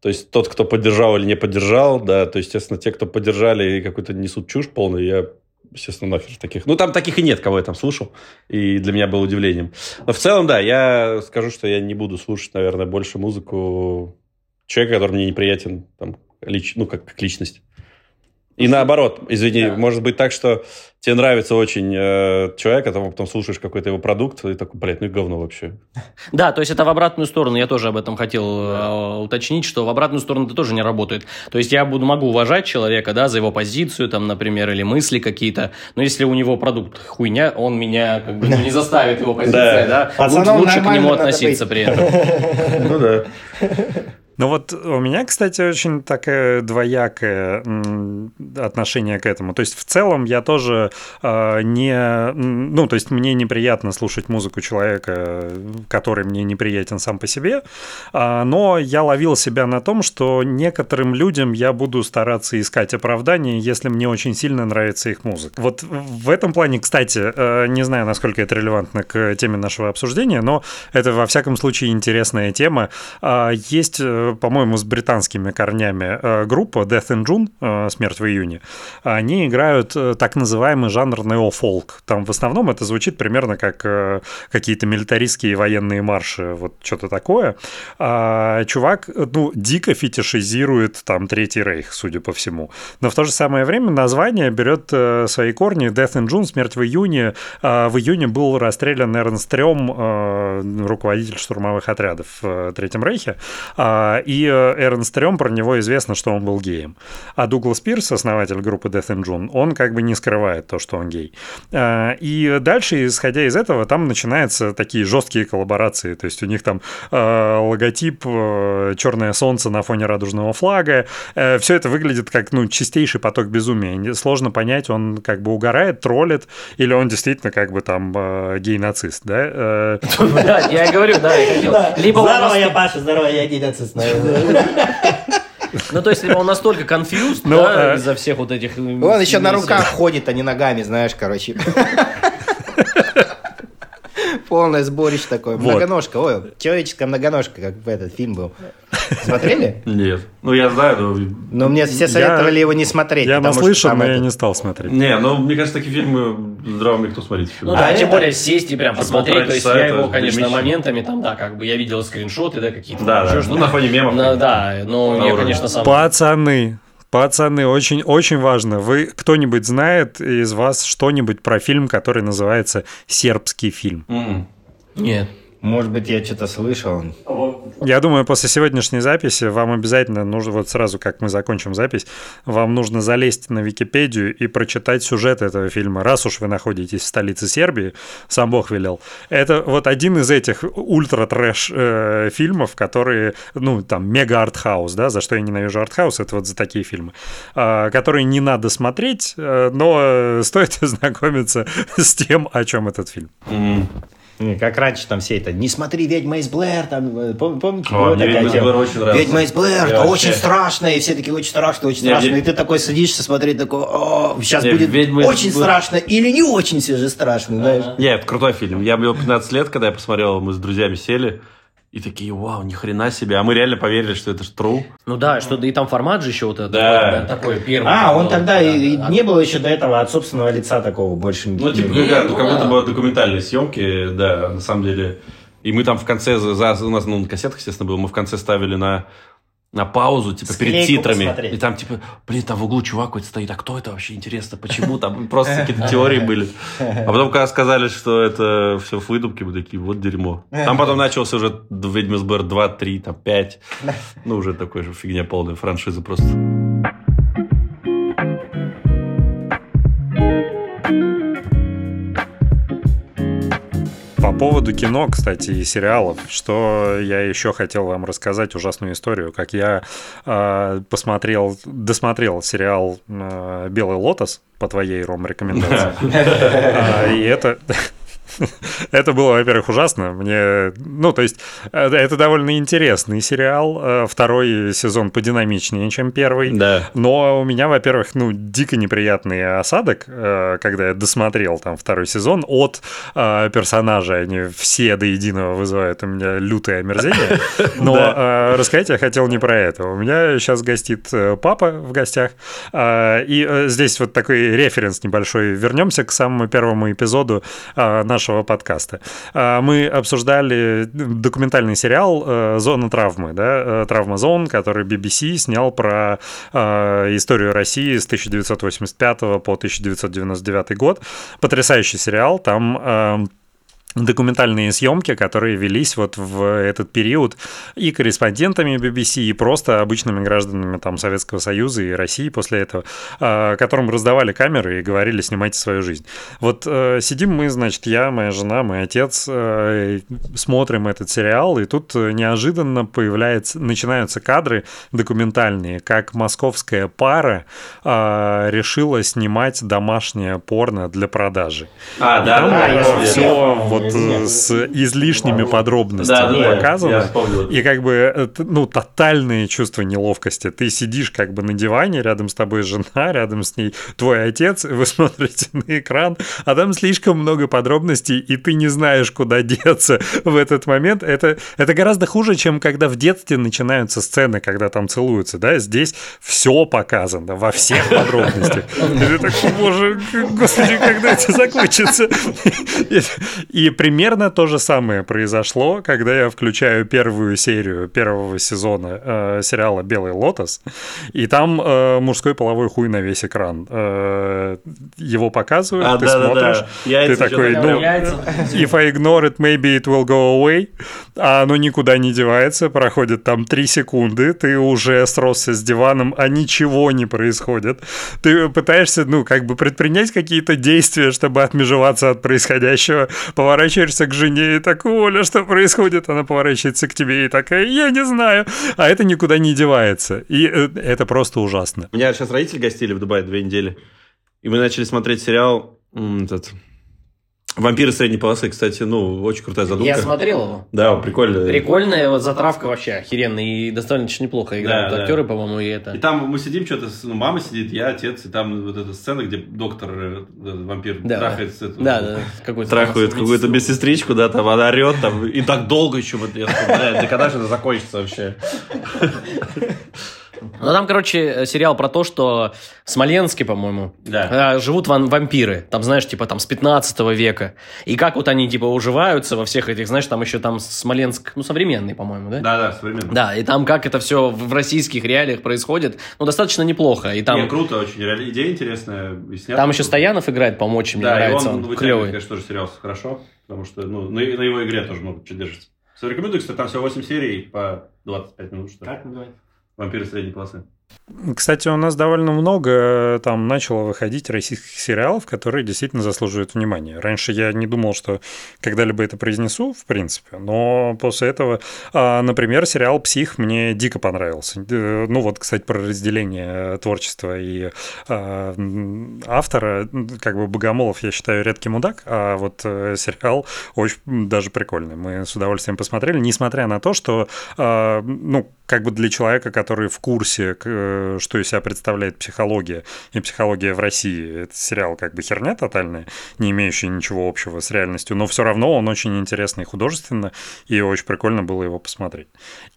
то есть тот, кто поддержал или не поддержал, да, то, естественно, те, кто поддержали и какую-то несут чушь полную, я, естественно, нахер таких. Ну, там таких и нет, кого я там слушал, и для меня было удивлением. Но в целом, да, я скажу, что я не буду слушать, наверное, больше музыку человека, который мне неприятен, там, лич, ну, как, как личность. И наоборот, извини, да. может быть так, что тебе нравится очень э, человек, а потом, потом слушаешь какой-то его продукт, и такой, блядь, ну и говно вообще. Да, то есть это в обратную сторону, я тоже об этом хотел э, уточнить, что в обратную сторону это тоже не работает. То есть я буду, могу уважать человека, да, за его позицию, там, например, или мысли какие-то, но если у него продукт хуйня, он меня как бы ну, не заставит его позиция, да, лучше к нему относиться при этом. [LAUGHS] Ну да. [LAUGHS] Ну вот у меня, кстати, очень такое двоякое отношение к этому. То есть в целом я тоже э, не... Ну, то есть мне неприятно слушать музыку человека, который мне неприятен сам по себе, э, но я ловил себя на том, что некоторым людям я буду стараться искать оправдание, если мне очень сильно нравится их музыка. Вот в этом плане, кстати, э, не знаю, насколько это релевантно к теме нашего обсуждения, но это во всяком случае интересная тема. Э, есть по-моему, с британскими корнями э, группа Death in June, э, «Смерть в июне», они играют э, так называемый жанр неофолк. Там в основном это звучит примерно как какие-то милитаристские военные марши, вот что-то такое. А чувак, ну, дико фетишизирует там Третий Рейх, судя по всему. Но в то же самое время название берет свои корни. Death in June, «Смерть в июне». В июне был расстрелян Эрнст Трем, руководитель штурмовых отрядов в Третьем Рейхе. И Эрн Стрём, про него известно, что он был геем. А Дуглас Пирс, основатель группы Death and June, он как бы не скрывает то, что он гей. А, и дальше, исходя из этого, там начинаются такие жесткие коллаборации. То есть у них там а, логотип «Черное солнце» на фоне радужного флага. Все это выглядит как ну, чистейший поток безумия. Сложно понять, он как бы угорает, троллит, или он действительно как бы там гей-нацист, да? [LAUGHS] Да, я и говорю, да. Здорово, я Паша, здорово, я гей-нацист. [LAUGHS] Ну, то есть, он настолько конфьюз, ну, да, э, из-за всех вот этих... Он еще на руках ходит, а не ногами, знаешь, короче. [LAUGHS] Полное сборище такое. Вот. Многоножка. Ой, человеческая многоножка, как в этот фильм был. Смотрели? Нет. Ну, я знаю, но... Но мне все советовали я... его не смотреть. Я наслышал, но это... я не стал смотреть. Не, ну, мне кажется, такие фильмы здравыми кто смотреть. Ну да, тем более сесть и прям посмотреть. То есть я его, конечно, моментами там, да, как бы я видел скриншоты, да, какие-то. Да, да. Ну, на фоне мемов. Да, но я, конечно, сам... Пацаны, Пацаны, очень, очень важно. Вы кто-нибудь знает из вас что-нибудь про фильм, который называется «Сербский фильм»? Mm. Нет. Может быть, я что-то слышал. Я думаю, после сегодняшней записи вам обязательно нужно, вот сразу, как мы закончим запись, вам нужно залезть на Википедию и прочитать сюжет этого фильма, раз уж вы находитесь в столице Сербии, сам Бог велел. Это вот один из этих ультра-трэш э, фильмов, которые, ну, там, мега-артхаус, да, за что я ненавижу артхаус, это вот за такие фильмы, э, которые не надо смотреть, э, но стоит [LAUGHS] ознакомиться с тем, о чем этот фильм. Mm-hmm. Как раньше там все это, не смотри, ведьма из Блэр, там, э, помните? О, мне ведьма из Блэр очень нравится. Ведьма из Блэр, это очень страшно, и все такие, очень страшно, очень страшно, и ты такой садишься смотреть, такой, о, сейчас будет очень страшно, или не очень все же страшно, знаешь? Нет, крутой фильм, я был 15 лет, когда я посмотрел, мы с друзьями сели, и такие, вау, ни хрена себе. А мы реально поверили, что это true. Ну да, что и там формат же еще вот это да. такой, да, первый. А, он тогда да, и, да. не было еще до этого от собственного лица такого больше. Ну, типа, ну, как, ну, как будто бы документальные съемки, да, на самом деле. И мы там в конце, за, у нас ну, на кассетах, естественно, было, мы в конце ставили на на паузу, типа, Склейку перед титрами. Посмотреть. И там, типа, блин, там в углу чувак какой-то стоит, а кто это вообще, интересно, почему? Там [LAUGHS] просто какие-то теории были. А потом, когда сказали, что это все выдумки, мы такие, вот дерьмо. Там потом [LAUGHS] начался уже Ведьмис Бэр 2, 3, там 5. Ну, уже такой же фигня полная, франшиза просто. Поводу кино, кстати, и сериалов, что я еще хотел вам рассказать ужасную историю, как я э, посмотрел, досмотрел сериал э, «Белый лотос» по твоей, Ром, рекомендации. А, и это... [LAUGHS] Это было, во-первых, ужасно. Мне, ну, то есть, э, это довольно интересный сериал. Э, второй сезон подинамичнее, чем первый. Да. Но у меня, во-первых, ну, дико неприятный осадок, э, когда я досмотрел там второй сезон от персонажей. Они все до единого вызывают у меня лютое омерзение. [LAUGHS] Но рассказать я хотел не про это. У меня сейчас гостит папа в гостях. И здесь вот такой референс небольшой. Вернемся к самому первому эпизоду нашего подкаста. А, мы обсуждали документальный сериал э, «Зона травмы», да, э, «Травма зон», который BBC снял про э, историю России с 1985 по 1999 год. Потрясающий сериал, там документальные съемки, которые велись вот в этот период и корреспондентами BBC, и просто обычными гражданами там Советского Союза и России после этого, а, которым раздавали камеры и говорили, снимайте свою жизнь. Вот э, сидим мы, значит, я, моя жена, мой отец, э, смотрим этот сериал, и тут неожиданно появляется, начинаются кадры документальные, как московская пара а, решила снимать домашнее порно для продажи. А, да, да, да, все вот Э, с излишними подробностями да, показано. И как бы, э, ну, тотальное чувство неловкости. Ты сидишь как бы на диване, рядом с тобой жена, рядом с ней твой отец, вы [LAUGHS] смотрите на экран, а там слишком много подробностей, и ты не знаешь, куда деться в этот момент. Это, это гораздо хуже, чем когда в детстве начинаются сцены, когда там целуются, да, здесь все показано во всех [LAUGHS] подробностях. И ты такой, боже, господи, когда это закончится? [LAUGHS] И примерно то же самое произошло, когда я включаю первую серию первого сезона э, сериала «Белый лотос», и там э, мужской половой хуй на весь экран. Э, его показывают, а, ты да, смотришь, да, да. ты такой, ну, if I ignore it, maybe it will go away, а оно никуда не девается, проходит там три секунды, ты уже сросся с диваном, а ничего не происходит. Ты пытаешься, ну, как бы предпринять какие-то действия, чтобы отмежеваться от происходящего, поворачиваешься поворачиваешься к жене и так, Оля, что происходит? Она поворачивается к тебе и такая, я не знаю. А это никуда не девается. И э, это просто ужасно. У меня сейчас родители гостили в Дубае две недели. И мы начали смотреть сериал этот, Вампиры средней полосы, кстати, ну, очень крутая задумка. Я смотрел его. Да, прикольно. Прикольная вот затравка вообще охеренная. И достаточно неплохо играют да, актеры, да. по-моему, и это. И там мы сидим, что-то, ну, мама сидит, я, отец, и там вот эта сцена, где доктор, э, вампир, да, трахает... Да, эту, да, да. Какой-то трахает какую-то медсестричку, да, там она орет, там, и так долго еще, вот, я такой, блядь, да когда же это закончится вообще? [LAUGHS] Ну, там, короче, сериал про то, что в Смоленске, по-моему, да. Э, живут ван вампиры. Там, знаешь, типа там с 15 века. И как вот они, типа, уживаются во всех этих, знаешь, там еще там Смоленск, ну, современный, по-моему, да? Да, да, современный. Да, и там как это все в российских реалиях происходит, ну, достаточно неплохо. И там... Не, круто очень, идея интересная. Там еще Стоянов играет, по-моему, очень да, мне нравится, он, он клевый. конечно, тоже сериал хорошо, потому что, ну, на, на его игре тоже много чего держится. Рекомендую, кстати, там всего 8 серий по 25 минут. Что как называется? Вампиры средней полосы. Кстати, у нас довольно много э, там начало выходить российских сериалов, которые действительно заслуживают внимания. Раньше я не думал, что когда-либо это произнесу, в принципе, но после этого, а, например, сериал «Псих» мне дико понравился. Э, ну вот, кстати, про разделение творчества и а, автора, как бы Богомолов, я считаю, редкий мудак, а вот э, сериал очень даже прикольный. Мы с удовольствием посмотрели, несмотря на то, что, а, ну, как бы для человека, который в курсе, что из себя представляет психология и психология в России, это сериал как бы херня тотальная, не имеющий ничего общего с реальностью, но все равно он очень интересный художественно, и очень прикольно было его посмотреть.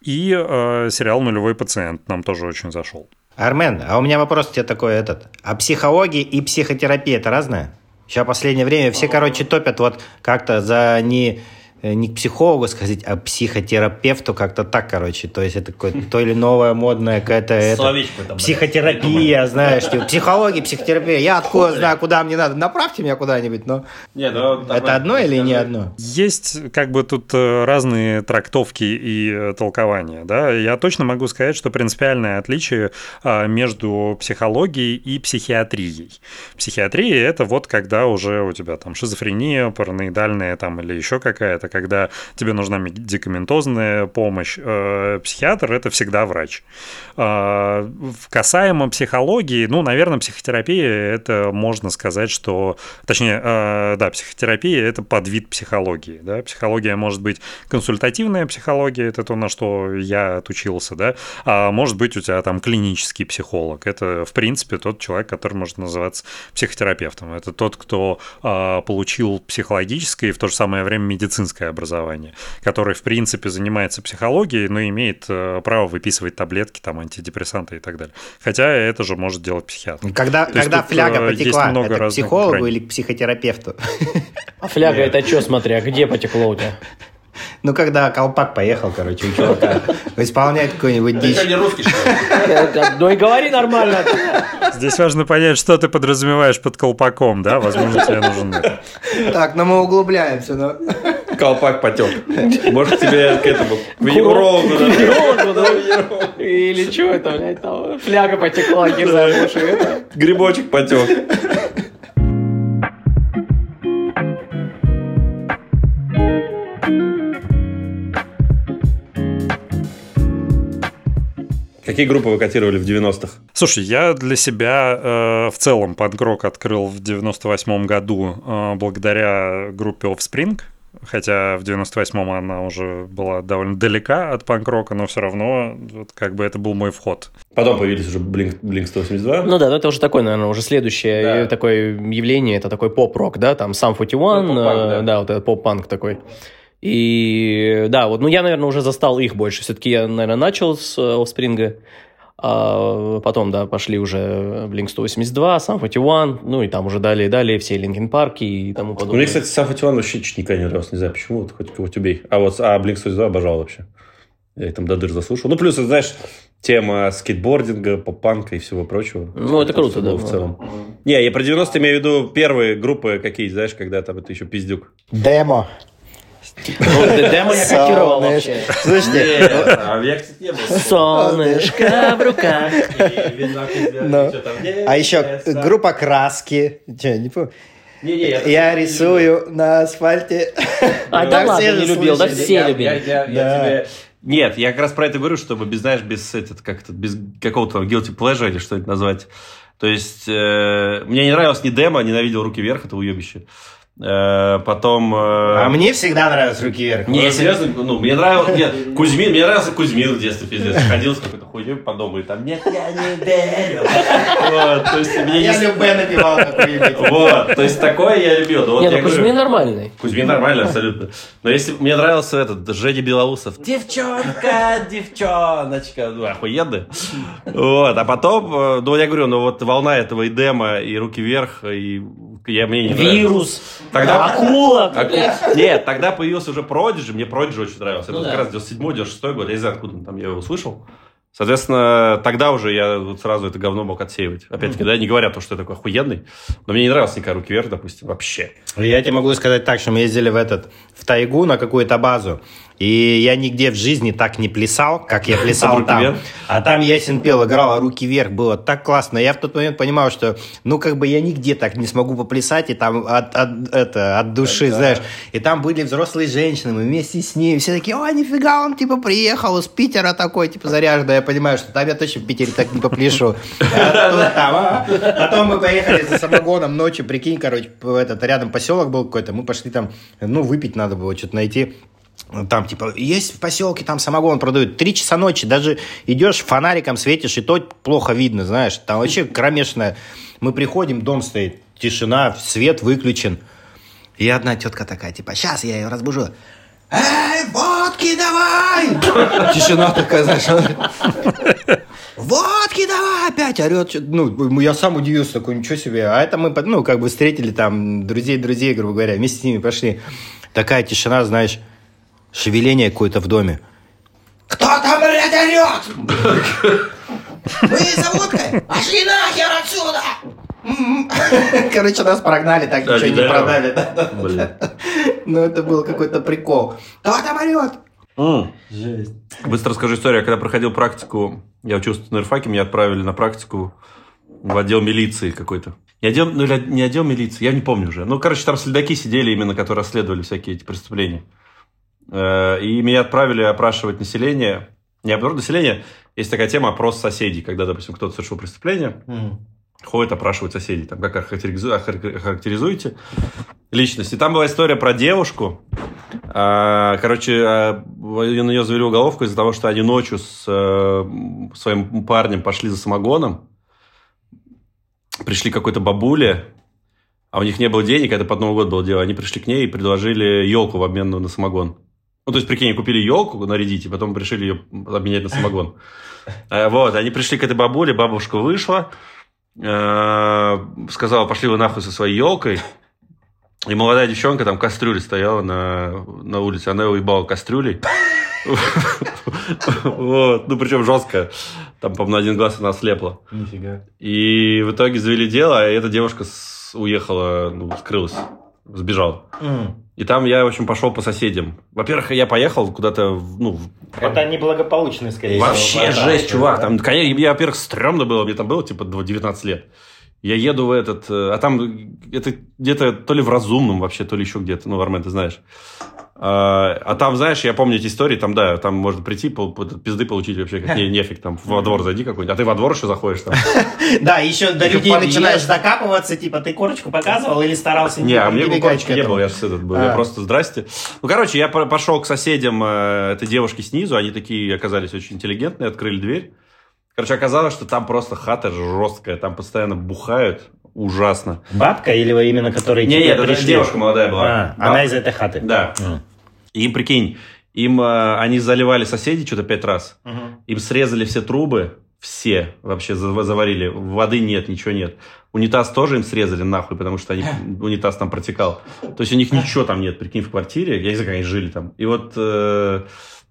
И э, сериал «Нулевой пациент» нам тоже очень зашел. Армен, а у меня вопрос тебе такой этот. А психология и психотерапия это разное? Сейчас в последнее время все, короче, топят вот как-то за не Э, не к психологу сходить, а к психотерапевту как-то так, короче. То есть это какое-то то или новая модная какая-то это, психотерапия, знаешь, типа, психология, психотерапия. Я откуда знаю, куда мне надо. Направьте меня куда-нибудь, но не, ну, это одно или не одно? Есть как бы тут э, разные трактовки и э, толкования. Да? Я точно могу сказать, что принципиальное отличие а, между психологией и психиатрией. Психиатрия – это вот когда уже у тебя там шизофрения, параноидальная там или еще какая-то когда тебе нужна медикаментозная помощь. Э, психиатр – это всегда врач. Э, касаемо психологии, ну, наверное, психотерапия – это можно сказать, что... Точнее, э, да, психотерапия – это подвид психологии. Да? Психология может быть консультативная психология, это то, на что я отучился, да, а может быть у тебя там клинический психолог. Это, в принципе, тот человек, который может называться психотерапевтом. Это тот, кто э, получил психологическое и в то же самое время медицинское образование, который, в принципе, занимается психологией, но имеет э, право выписывать таблетки, там, антидепрессанты и так далее. Хотя это же может делать психиатр. Когда, То когда фляга э, потекла, много это к психологу граней. или к психотерапевту? А фляга это что, смотря, где потекло у тебя? Ну, когда колпак поехал, короче, у чувака исполнять какую-нибудь Ты дичь. что, не русский, что ли? Ну и говори нормально. Здесь важно понять, что ты подразумеваешь под колпаком, да? Возможно, тебе нужен это. Так, но мы углубляемся, но... Колпак потек. Может, тебе к этому, к венерологу да? [LAUGHS] Или что это, блядь, там фляга потекла, это. Грибочек потек. Какие группы вы котировали в 90-х? Слушай, я для себя э, в целом панк-рок открыл в 98 году э, благодаря группе Offspring. Хотя в 98-м она уже была довольно далека от панк-рока, но все равно вот, как бы это был мой вход. Потом появились уже Blink, Blink 182. Ну да, ну это уже такое, наверное, уже следующее Да. такое явление, это такой поп-рок, да, там Сам 41, Ну, э, да. да, вот этот поп-панк такой. И да, вот, ну я, наверное, уже застал их больше. Все-таки я, наверное, начал с э, Offspring, а потом, да, пошли уже Blink 182, Сам 41, ну и там уже далее, далее все Линкен Парки и тому Ну, подобное. Мне, кстати, Сам Фативан вообще чуть никогда не нравился, не знаю почему, вот хоть кого-то убей. А вот а Blink 182 обожал вообще. Я их там до дыр заслушал. Ну, плюс, знаешь, тема скейтбординга, поп-панка и всего прочего. Ну, это круто, да. было В целом. Не, я про 90 имею в виду первые группы какие, знаешь, когда там это еще пиздюк. Демо. Демо я котировал вообще. Слушайте, а кстати, не был. Солнышко в руках. А еще группа краски. Че, не помню. Не-не, я- Я рисую на асфальте. А, да ладно, не любил, да все любили. я- я- я Да. тебе- Нет, я как раз про это говорю, чтобы без, знаешь, без, этот, как это, без какого-то guilty pleasure или что-нибудь назвать. То есть, э, мне не нравилось ни демо, ненавидел руки вверх, это уебище. Э, потом... э, А мне всегда нравятся руки вверх. Не, серьезно, ну, мне нравился, нет, Кузьмин, мне нравился Кузьмин в детстве, пиздец. Ходил с какой-то хуйней по дому и там, нет, я не верю. Вот, то есть, мне Я не... любэ напевал какую-нибудь. Вот, то есть, такое я любил. Вот Не, я ну говорю- Кузьмин нормальный. Кузьмин нормально, абсолютно. Но если мне нравился этот Женя Белоусов. Девчонка, девчоночка. Ну, охуенный. Вот, а потом, э, ну, я говорю, ну, вот волна этого и демо, и руки вверх, и я мне не нравится. Вирус. Тогда... Акула. Аку- Нет, тогда появился уже Продиджи, мне Продиджи очень нравился. Это Ну вот да. как раз 97-96 год, я не знаю, откуда там я его услышал. Соответственно, тогда уже я вот сразу это говно мог отсеивать. Опять-таки, да, не говоря то, что я такой охуенный, но мне не нравился никакая руки вверх, допустим, вообще. Я тебе могу сказать так, что мы ездили в этот в тайгу на какую-то базу, и я нигде в жизни так не плясал, как я плясал там. А там ясен пел, играл, а руки вверх, было так классно. Я в тот момент понимал, что, ну, как бы я нигде так не смогу поплясать, и там от, от- это, от души, знаешь. И там были взрослые женщины, мы вместе с ними, все такие, о, нифига, он, типа, приехал из Питера такой, типа, заряженный. Я понимаю, что там я точно в Питере так не попляшу. [LAUGHS] А а. Потом мы поехали за самогоном ночью, прикинь, короче, этот, рядом поселок был какой-то, мы пошли там, ну, выпить надо было, что-то найти. Там, типа, есть в поселке, там самогон продают. Три часа ночи, даже идешь, фонариком светишь, и то плохо видно, знаешь. Там вообще кромешная. Мы приходим, дом стоит, тишина, свет выключен. И одна тетка такая, типа, сейчас я ее разбужу. Эй, водки давай! Тишина такая, знаешь. Водки давай! Опять орет. Ну, я сам удивился, такой, ничего себе. А это мы, ну, как бы встретили там друзей-друзей, грубо говоря, вместе с ними пошли. Такая тишина, знаешь, шевеление какое-то в доме. Кто там, блядь, орет? Мы за водкой? Пошли нахер отсюда! Короче, нас прогнали, так Да, ничего не да. продали. да, да. Блин. Ну, это был какой-то прикол. Кто там орет? Быстро расскажу историю. Я когда проходил практику, я учился на ирфаке, меня отправили на практику в отдел милиции какой-то. Не отдел, ну, или не отдел милиции, я не помню уже. Ну, короче, там следаки сидели именно, которые расследовали всякие эти преступления. Э, И меня отправили опрашивать население. Не опрос население, есть такая тема опрос соседей, когда, допустим, кто-то совершил преступление, М. ходит опрашивать соседей, там, как охарактеризуете личность. И там была история про девушку. А, Короче, а, на нее завели уголовку из-за того, что они ночью с э, своим парнем пошли за самогоном, пришли к какой-то бабуле, а у них не было денег, это под Новый год было дело. Они пришли к ней и предложили елку в обмен на самогон. Ну, то есть, прикинь, купили елку нарядить, и потом решили ее обменять на самогон. Э, Вот, они пришли к этой бабуле, бабушка вышла, э, сказала, пошли вы нахуй со своей елкой. И молодая девчонка там кастрюля стояла на, на улице, она его ебала кастрюлей. Вот, ну причем жестко. Там, по-моему, на один глаз она ослепла. Нифига. И в итоге завели дело, и эта девушка уехала, ну, скрылась, сбежала. И там я, в общем, пошел по соседям. Во-первых, я поехал куда-то, ну, Это неблагополучно, скорее Вообще всего. Да, жесть, чувак. Там, конечно, я, во-первых, стрёмно было, мне там было, типа, 19 лет. Я еду в этот... э, А там это где-то то ли в разумном вообще, то ли еще где-то. Ну, Армен, ты знаешь. А, а там, знаешь, я помню эти истории, там, да, там можно прийти, пол- пизды получить вообще, как не, [LAUGHS] нефиг, там, во двор зайди какой-нибудь. А ты во двор еще заходишь там. [LAUGHS] Да, еще до людей начинаешь докапываться, типа, ты корочку показывал или старался Не, а мне прибегать корочки к не этому? было, я же этот был. Я А. просто здрасте. Ну, короче, я по- пошел к соседям э, этой девушки снизу, они такие оказались очень интеллигентные, открыли дверь. Короче, оказалось, что там просто хата жесткая, там постоянно бухают, ужасно. Бабка или именно которые Не, нет, это девушка молодая была. А, она из этой хаты? Да. Им, прикинь, им э, они заливали соседей что-то пять раз. Мгм. Им срезали все трубы, все вообще за- заварили. Воды нет, ничего нет. Унитаз тоже им срезали нахуй, потому что они, [LAUGHS] унитаз там протекал. То есть у них ничего там нет, прикинь, в квартире. Я не знаю, как они жили там. И вот э,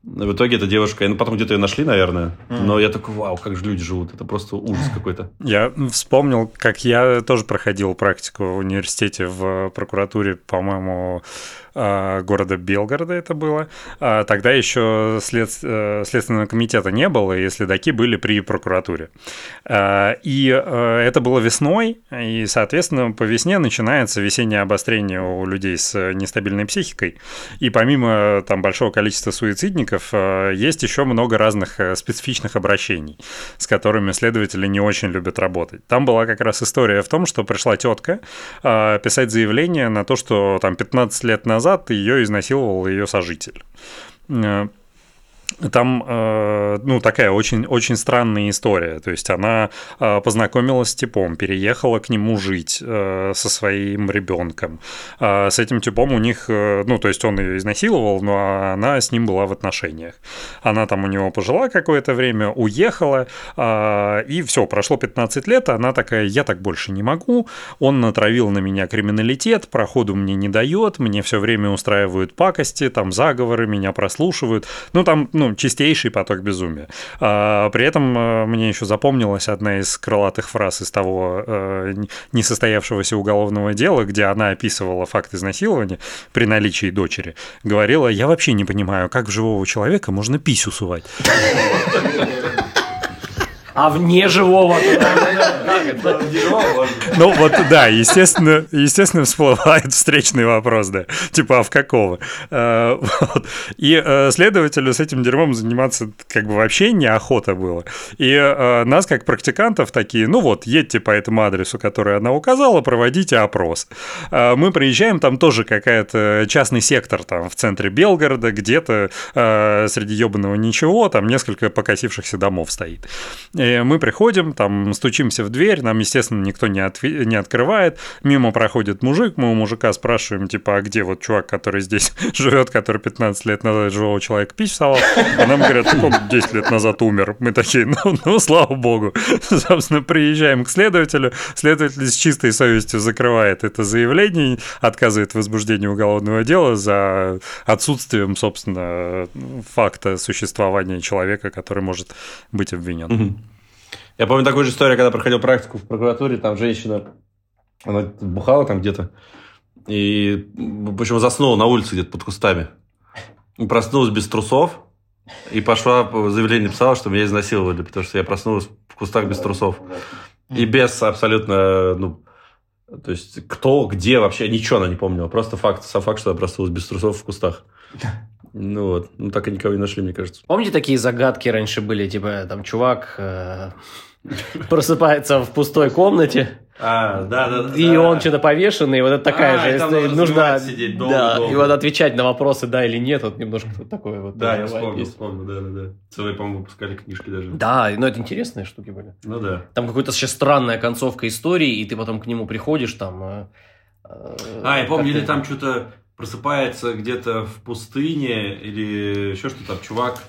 в итоге эта девушка, ну потом где-то ее нашли, наверное. Но я такой, вау, как же люди живут. Это просто ужас какой-то. Я вспомнил, как я тоже проходил практику в университете в прокуратуре, по-моему, а, города Белгорода это было. А, Тогда еще след- э, Следственного комитета не было, и следаки были при прокуратуре. А, И э, это было весной, и, соответственно, по весне начинается весеннее обострение у людей с нестабильной психикой. И помимо там большого количества суицидников, э, есть еще много разных э, специфичных обращений, с которыми следователи не очень любят работать. Там была как раз история в том, что пришла тетка э, писать заявление на то, что там 15 лет назад ее изнасиловал ее сожитель. Там, э, ну, такая очень, очень странная история. То есть она э, познакомилась с типом, переехала к нему жить э, со своим ребенком. С этим типом у них, ну, то есть он ее изнасиловал, но она с ним была в отношениях. Она там у него пожила какое-то время, уехала, и все, прошло 15 лет, она такая, я так больше не могу, он натравил на меня криминалитет, проходу мне не дает, мне все время устраивают пакости, там заговоры, меня прослушивают. Ну, там, ну, чистейший поток безумия. А, при этом э, мне еще запомнилась одна из крылатых фраз из того э, несостоявшегося уголовного дела, где она описывала факт изнасилования при наличии дочери. Говорила, я вообще не понимаю, как в живого человека можно писю сувать. А вне живого? Ну вот да, естественно, естественно всплывает встречный вопрос, да, типа а в какого? Э. И э, следователю с этим дерьмом заниматься как бы вообще неохота было. И э, нас как практикантов такие, ну вот, едьте по этому адресу, который она указала, проводите опрос. Мы приезжаем, там тоже какая-то частный сектор там в центре Белгорода, где-то среди ебаного ничего, там несколько покосившихся домов стоит. И мы приходим, там стучимся в дверь, нам, естественно, никто не, отви- не открывает. Мимо проходит мужик, мы у мужика спрашиваем, типа, а где вот чувак, который здесь [LAUGHS] живет, который 15 лет назад живого человека пить всовал? А нам говорят, он 10 лет назад умер. Мы такие, ну, ну, слава богу. [LAUGHS] Собственно, приезжаем к следователю. Следователь с чистой совестью закрывает это заявление, отказывает в уголовного дела за отсутствием, собственно, факта существования человека, который может быть обвинен. Я помню такую же историю, когда проходил практику в прокуратуре, там женщина, она бухала там где-то, и, почему заснула на улице где-то под кустами. И Проснулась без трусов, и пошла, заявление написала, что меня изнасиловали, потому что я проснулась в кустах без трусов. И без абсолютно, ну, то есть кто, где вообще, ничего она не помнила. Просто факт, сам факт, что я проснулась без трусов в кустах. Ну вот, ну так и никого не нашли, мне кажется. Помните, такие загадки раньше были, типа, там, чувак э, просыпается в пустой комнате, А, да, да, и он что-то повешенный, вот это такая А, же нужно сидеть долго, да, долго. и вот отвечать на вопросы, да или нет, вот немножко такое вот. Да, я вспомнил, есть. вспомнил, да, да, да. Целые, по-моему, выпускали книжки даже. Да, ну это интересные штуки были. Ну да. Там какая-то сейчас странная концовка истории, и ты потом к нему приходишь, там... э, А, я помню, или там что-то просыпается где-то в пустыне, или еще что-то там, чувак,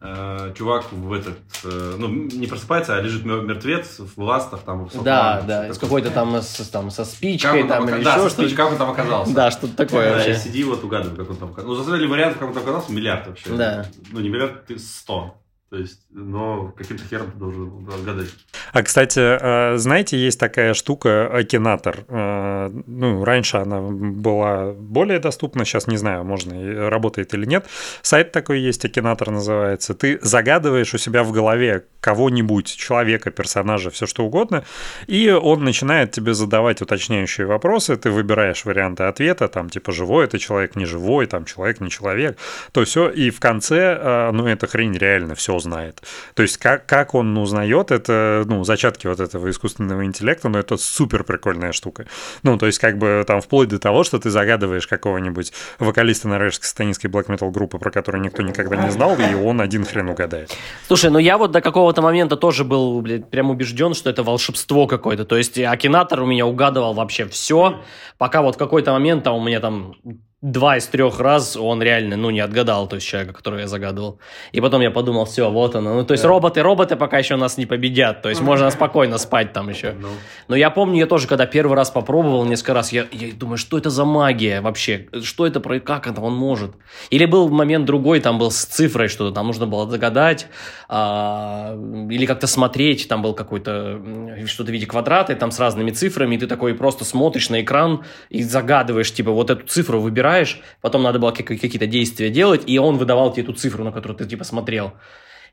э, чувак в этот, э, ну, не просыпается, а лежит мер- мертвец в ластах там. в Да, да, с какой-то там, с, там со спичкой там, ока- или да, еще что-то. как он там оказался. Да, что-то такое Да, вообще. сиди вот угадывай, как он там оказался. Ну, за ли вариантов, как он там оказался, миллиард вообще. Да. Ну, не миллиард, ты сто. То есть, но каким-то хером ты должен отгадать. А, кстати, э, знаете, есть такая штука Акинатор. Э, Ну, раньше она была более доступна, сейчас не знаю, можно работает или нет. Сайт такой есть, Акинатор называется. Ты загадываешь у себя в голове кого-нибудь, человека, персонажа, все что угодно, и он начинает тебе задавать уточняющие вопросы, ты выбираешь варианты ответа, там, типа, живой это человек, не живой, там, человек, не человек, то все, и в конце, э, ну, эта хрень реально все знает. То есть, как, как он узнает, это, ну, зачатки вот этого искусственного интеллекта, но это супер прикольная штука. Ну, то есть, как бы там вплоть до того, что ты загадываешь какого-нибудь вокалиста норвежской сатанинской блэк метал группы, про которую никто никогда не знал, и он один хрен угадает. Слушай, ну я вот до какого-то момента тоже был, блядь, прям убежден, что это волшебство какое-то. То есть Акинатор у меня угадывал вообще все, пока вот в какой-то момент там у меня там два из трех раз он реально, ну, не отгадал, то есть человека, которого я загадывал. И потом я подумал, все, вот оно. Ну, то есть роботы, роботы пока еще нас не победят. То есть можно спокойно спать там еще. Ну, Но я помню, я тоже, когда первый раз попробовал несколько раз, я, я думаю, что это за магия вообще? Что это про... Как это он может? Или был момент другой, там был с цифрой что-то, там нужно было догадать, а, или как-то смотреть, там был какой-то что-то в виде квадрата, там с разными цифрами, и ты такой просто смотришь на экран и загадываешь, типа, вот эту цифру выбираешь, потом надо было как- какие-то действия делать, и он выдавал тебе эту цифру, на которую ты, типа, смотрел.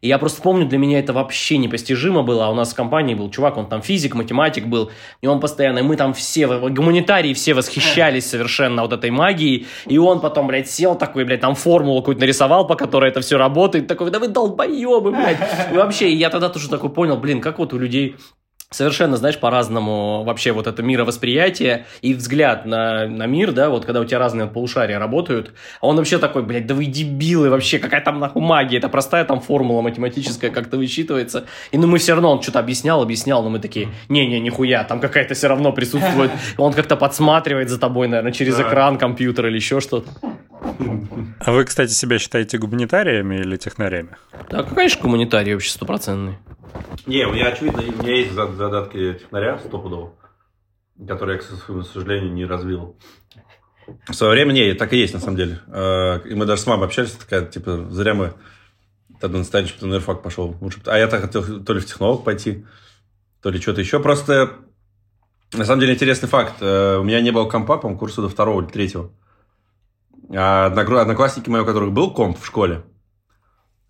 И я просто помню, для меня это вообще непостижимо было. А у нас в компании был чувак, он там физик, математик был. И он постоянно, и мы там все, гуманитарии все восхищались [LAUGHS] совершенно вот этой магией. И он потом, блядь, сел такой, блядь, там формулу какую-то нарисовал, по которой это все работает. Такой, да вы долбоебы, блядь. И вообще, я тогда тоже такой понял, блин, как вот у людей совершенно, знаешь, по-разному вообще вот это мировосприятие и взгляд на, на мир, да, вот когда у тебя разные полушария работают, а он вообще такой, блядь, да вы дебилы вообще, какая там нахуй магия, это простая там формула математическая как-то высчитывается. И ну мы все равно, он что-то объяснял, объяснял, но мы такие, не-не, нихуя, там какая-то все равно присутствует. [LAUGHS] Он как-то подсматривает за тобой, наверное, через экран компьютера или еще что-то. А вы, кстати, себя считаете гуманитариями или технарями? Да, конечно, гуманитарий вообще стопроцентный. Не, у меня, очевидно, у меня есть зад- задатки технаря стопудово, которые я, к своему сожалению, не развил. В свое время, не, так и есть, на самом деле. Э, И мы даже с мамой общались, такая, типа, зря мы тогда настояли, что ты на юрфак пошел. Лучше А я так хотел то ли в технолог пойти, то ли что-то еще. Просто, на самом деле, интересный факт. Э, У меня не было компа, по курса до второго или третьего. А одноклассники мои, у которых был комп в школе,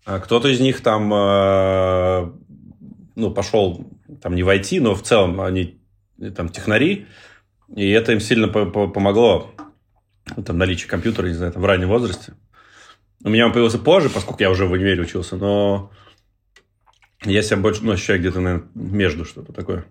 а кто-то из них там, э, ну, пошел там не войти, но в целом они там технари, и это им сильно по- по- помогло, ну, там, наличие компьютера, не знаю, там, в раннем возрасте. У меня он появился позже, поскольку я уже в универе учился, но я себя больше, ну, ощущаю где-то, наверное, между что-то такое.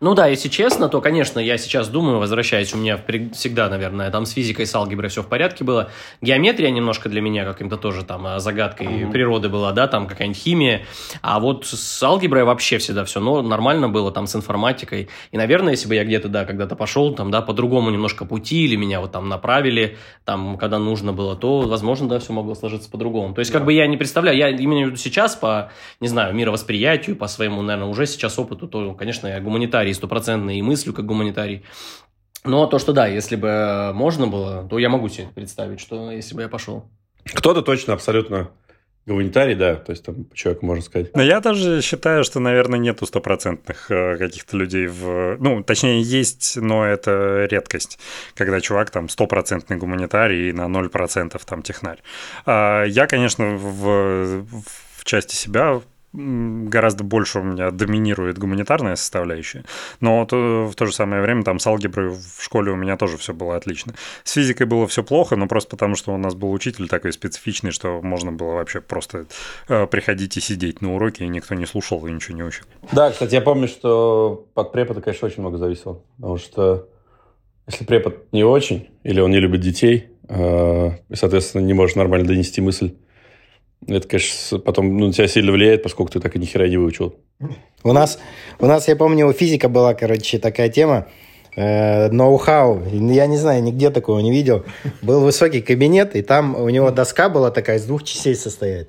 Ну да, если честно, то, конечно, я сейчас думаю, возвращаясь, у меня всегда, наверное, там с физикой, с алгеброй все в порядке было. Геометрия немножко для меня каким-то тоже там а, загадкой природы была, да, там какая-нибудь химия. А вот с алгеброй вообще всегда все ну, нормально было, там с информатикой. И, наверное, если бы я где-то, да, когда-то пошел, там, да, по-другому немножко пути, или меня вот там направили, там, когда нужно было, то, возможно, да, все могло сложиться по-другому. То есть, как бы я не представляю, я виду сейчас по, не знаю, мировосприятию, по своему, наверное, уже сейчас опыту, то, конечно, я гуманитарий стопроцентный и мыслю как гуманитарий. Но то, что да, если бы можно было, то я могу себе представить, что если бы я пошел. Кто-то точно абсолютно гуманитарий, да, то есть там по человеку можно сказать. Но я даже считаю, что, наверное, нету стопроцентных э, каких-то людей в... Ну, точнее, есть, но это редкость, когда чувак там стопроцентный гуманитарий и на 0% там технарь. А Я, конечно, в, в части себя гораздо больше у меня доминирует гуманитарная составляющая. Но вот, э, в то же самое время там с алгеброй в школе у меня тоже все было отлично. С физикой было все плохо, но просто потому, что у нас был учитель такой специфичный, что можно было вообще просто э, приходить и сидеть на уроке, и никто не слушал и ничего не учил. Да, кстати, я помню, что от препода, конечно, очень много зависело. Потому что если препод не очень, или он не любит детей, э, и, соответственно, не может нормально донести мысль, это, конечно, потом ну, на тебя сильно влияет, поскольку ты так и ни хера не выучил. У нас, у нас, я помню, физика была, короче, такая тема, э, ноу-хау, я не знаю, нигде такого не видел. Был высокий кабинет, и там у него доска была такая, из двух частей состоять.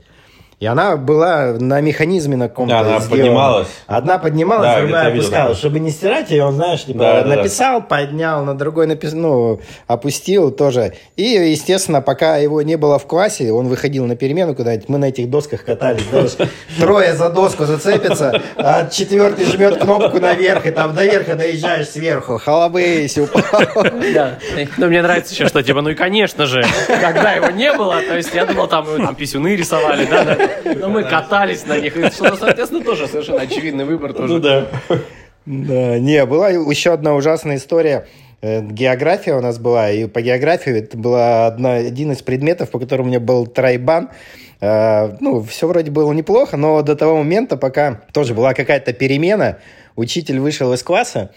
И она была на механизме на каком-то Да, она сделана. поднималась. Одна поднималась, Да, другая видел опускалась. такое. Чтобы не стирать ее, он, знаешь, типа, Да, да, да. написал, поднял, на другой написал, ну, опустил тоже. И, естественно, пока его не было в классе, он выходил на перемену куда-нибудь, мы на этих досках катались, знаешь, [LAUGHS] трое за доску зацепятся, а четвертый жмет кнопку наверх, и там до верха доезжаешь сверху, халабысь, упал. Да. Ну, мне нравится еще, что, типа, ну и, конечно же, когда его не было, то есть я думал, там, там писюны рисовали, да, да. Но мы катались на них. И, что, соответственно, тоже совершенно очевидный выбор тоже. да. Да, не, была еще одна ужасная история. Э, География у нас была, и по географии это была одна, один из предметов, по которому у меня был тройбан. Э, Ну, все вроде было неплохо, но до того момента, пока тоже была какая-то перемена, учитель вышел из класса,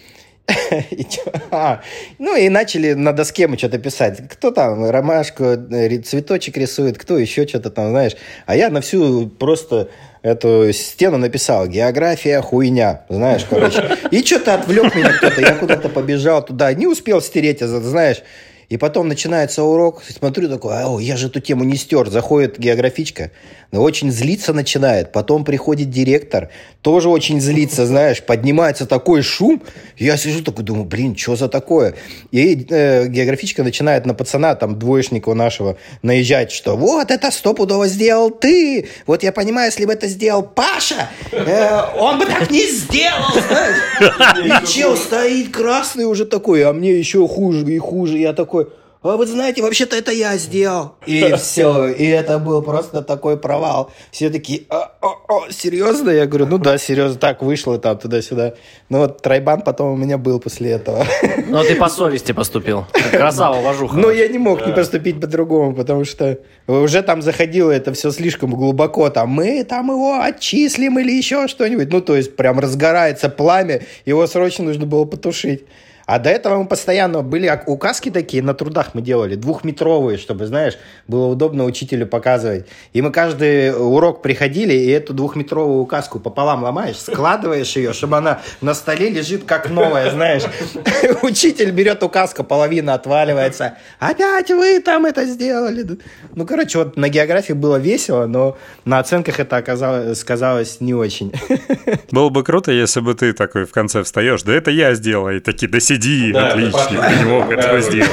[LAUGHS] ну и начали на доске мы что-то писать. Кто там ромашку, э, цветочек рисует, кто еще что-то там, знаешь. А я на всю просто эту стену написал «География хуйня», знаешь, короче. И что-то отвлек меня кто-то, я куда-то побежал туда, не успел стереть, это, знаешь. И потом начинается урок, смотрю такой, о, я же эту тему не стер. Заходит географичка, но очень злиться начинает. Потом приходит директор, тоже очень злится, знаешь, поднимается такой шум. Я сижу такой, думаю, блин, что за такое? И э, географичка начинает на пацана, там, двоечника нашего, наезжать, что вот это стопудово сделал ты. Вот я понимаю, если бы это сделал Паша, э, он бы так не сделал, знаешь. И чел стоит красный уже такой, а мне еще хуже и хуже. Я такой, а вы знаете, вообще-то это я сделал. И все, и это был просто такой провал. Все такие, «А, а, а, серьезно? Я говорю, ну да, серьезно, так вышло там туда-сюда. Ну вот тройбан потом у меня был после этого. Но ты по совести поступил. Красава, вожуха. Но я не мог не поступить по-другому, потому что уже там заходило это все слишком глубоко. Там мы там его отчислим или еще что-нибудь. Ну, то есть прям разгорается пламя, его срочно нужно было потушить. А до этого мы постоянно были указки такие, на трудах мы делали, двухметровые, чтобы, знаешь, было удобно учителю показывать. И мы каждый урок приходили, и эту двухметровую указку пополам ломаешь, складываешь ее, чтобы она на столе лежит как новая, знаешь. [LAUGHS] Учитель берет указку, половина отваливается. Опять вы там это сделали. Ну, короче, вот на географии было весело, но на оценках это оказалось, сказалось не очень. [LAUGHS] Было бы круто, если бы ты такой в конце встаешь, да это я сделал, и такие, да сиди, Да, отлично, это ты не мог этого сделать.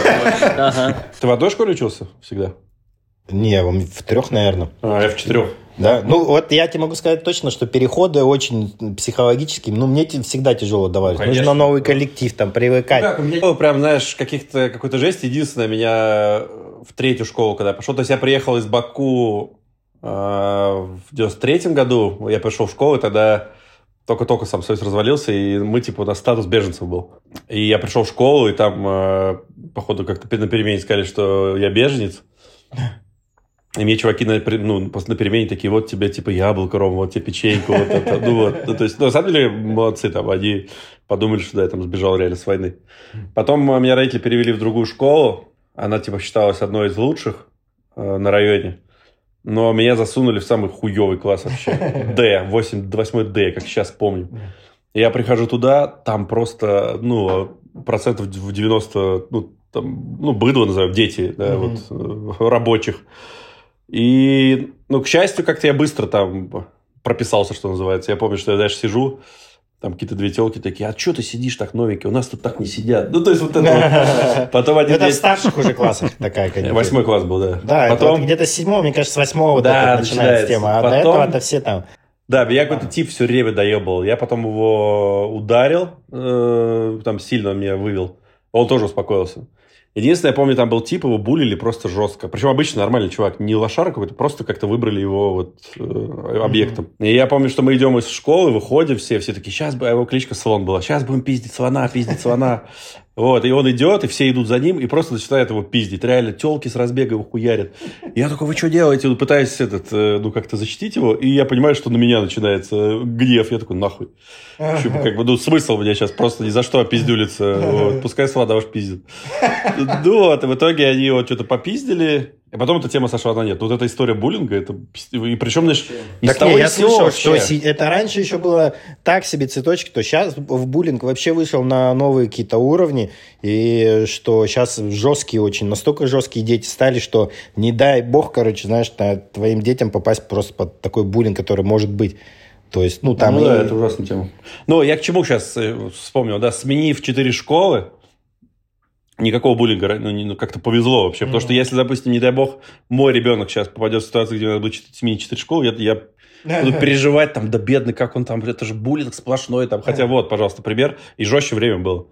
Ты в одной школе учился всегда? Не, в трех, наверное. А, я в четырех. Да, ну вот я тебе могу сказать точно, что переходы очень психологические, ну мне всегда тяжело давались. Конечно. Нужно новый коллектив, там, привыкать. Как, у меня не было прям, знаешь, каких-то, какой-то жесть. Единственное, меня в третью школу, когда я пошел, то есть я приехал из Баку э, в 93-м году, я пришел в школу, и тогда только-только сам Союз развалился, и мы, типа, у нас статус беженцев был. И я пришел в школу, и там, э, походу, как-то на перемене сказали, что я беженец. И мне чуваки на, ну, на перемене такие, вот тебе, типа, яблоко, Ром, вот тебе печеньку, вот это, ну вот. Ну, то есть, ну, на самом деле, молодцы, там, они подумали, что да, я там сбежал реально с войны. Потом э, меня родители перевели в другую школу. Она, типа, считалась одной из лучших э, на районе. Но меня засунули в самый хуевый класс вообще. Д, 8, 8 Д, как сейчас помню. Я прихожу туда, там просто, ну, процентов в 90, ну, там, ну, быдло назовем, дети, да, Мгм. вот, э, рабочих. И, ну, к счастью, как-то я быстро там прописался, что называется. Я помню, что я дальше сижу, там какие-то две телки такие, а что ты сидишь так новенький? У нас тут так не сидят. Ну, то есть, вот это вот. Потом один Это в старших уже классах такая, конечно. Восьмой класс был, да. Да, Потом, где-то седьмого, мне кажется, с восьмого вот Да, начинается тема. А до этого это все там. да, я какой-то тип все время доебал. Я потом его ударил, э, там сильно меня вывел. Он тоже успокоился. Единственное, я помню, там был тип, его булили просто жестко. Причем обычно нормальный чувак, не лошара какой-то, просто как-то выбрали его вот э, объектом. И я помню, что мы идем из школы, выходим все, все такие, сейчас бы, а его кличка Слон была, сейчас будем пиздить слона, пиздить слона. Вот, и он идет, и все идут за ним, и просто начинают его пиздить. Реально, телки с разбега его хуярят. Я такой, вы что делаете? Ну, пытаюсь этот, э, ну, как-то защитить его, и я понимаю, что на меня начинается гнев. Я такой, нахуй. Еще, как бы, ну, смысл мне сейчас просто ни за что опиздюлиться. Вот, пускай слона ваш пиздит. Ну, [LAUGHS] вот, и в итоге они вот что-то попиздили, и потом эта тема сошла на нет. Вот эта история буллинга, это... И причем, знаешь, ни Так того, не, я слышал, вообще. что это раньше еще было так себе цветочки, то сейчас в буллинг вообще вышел на новые какие-то уровни, и что сейчас жесткие очень, настолько жесткие дети стали, что не дай бог, короче, знаешь, на- твоим детям попасть просто под такой буллинг, который может быть. То есть, ну, там... ну, и- да, это ужасная тема. Но я к чему сейчас вспомнил, да, сменив четыре школы, никакого буллинга, ну, не- ну, как-то повезло вообще. Потому что если, допустим, не дай бог, мой ребенок сейчас попадет в ситуацию, где надо будет сменить четыре школы, я, я буду переживать, там, да бедный, как он там, это же буллинг сплошной, там. Хотя вот, пожалуйста, пример. И жестче время было.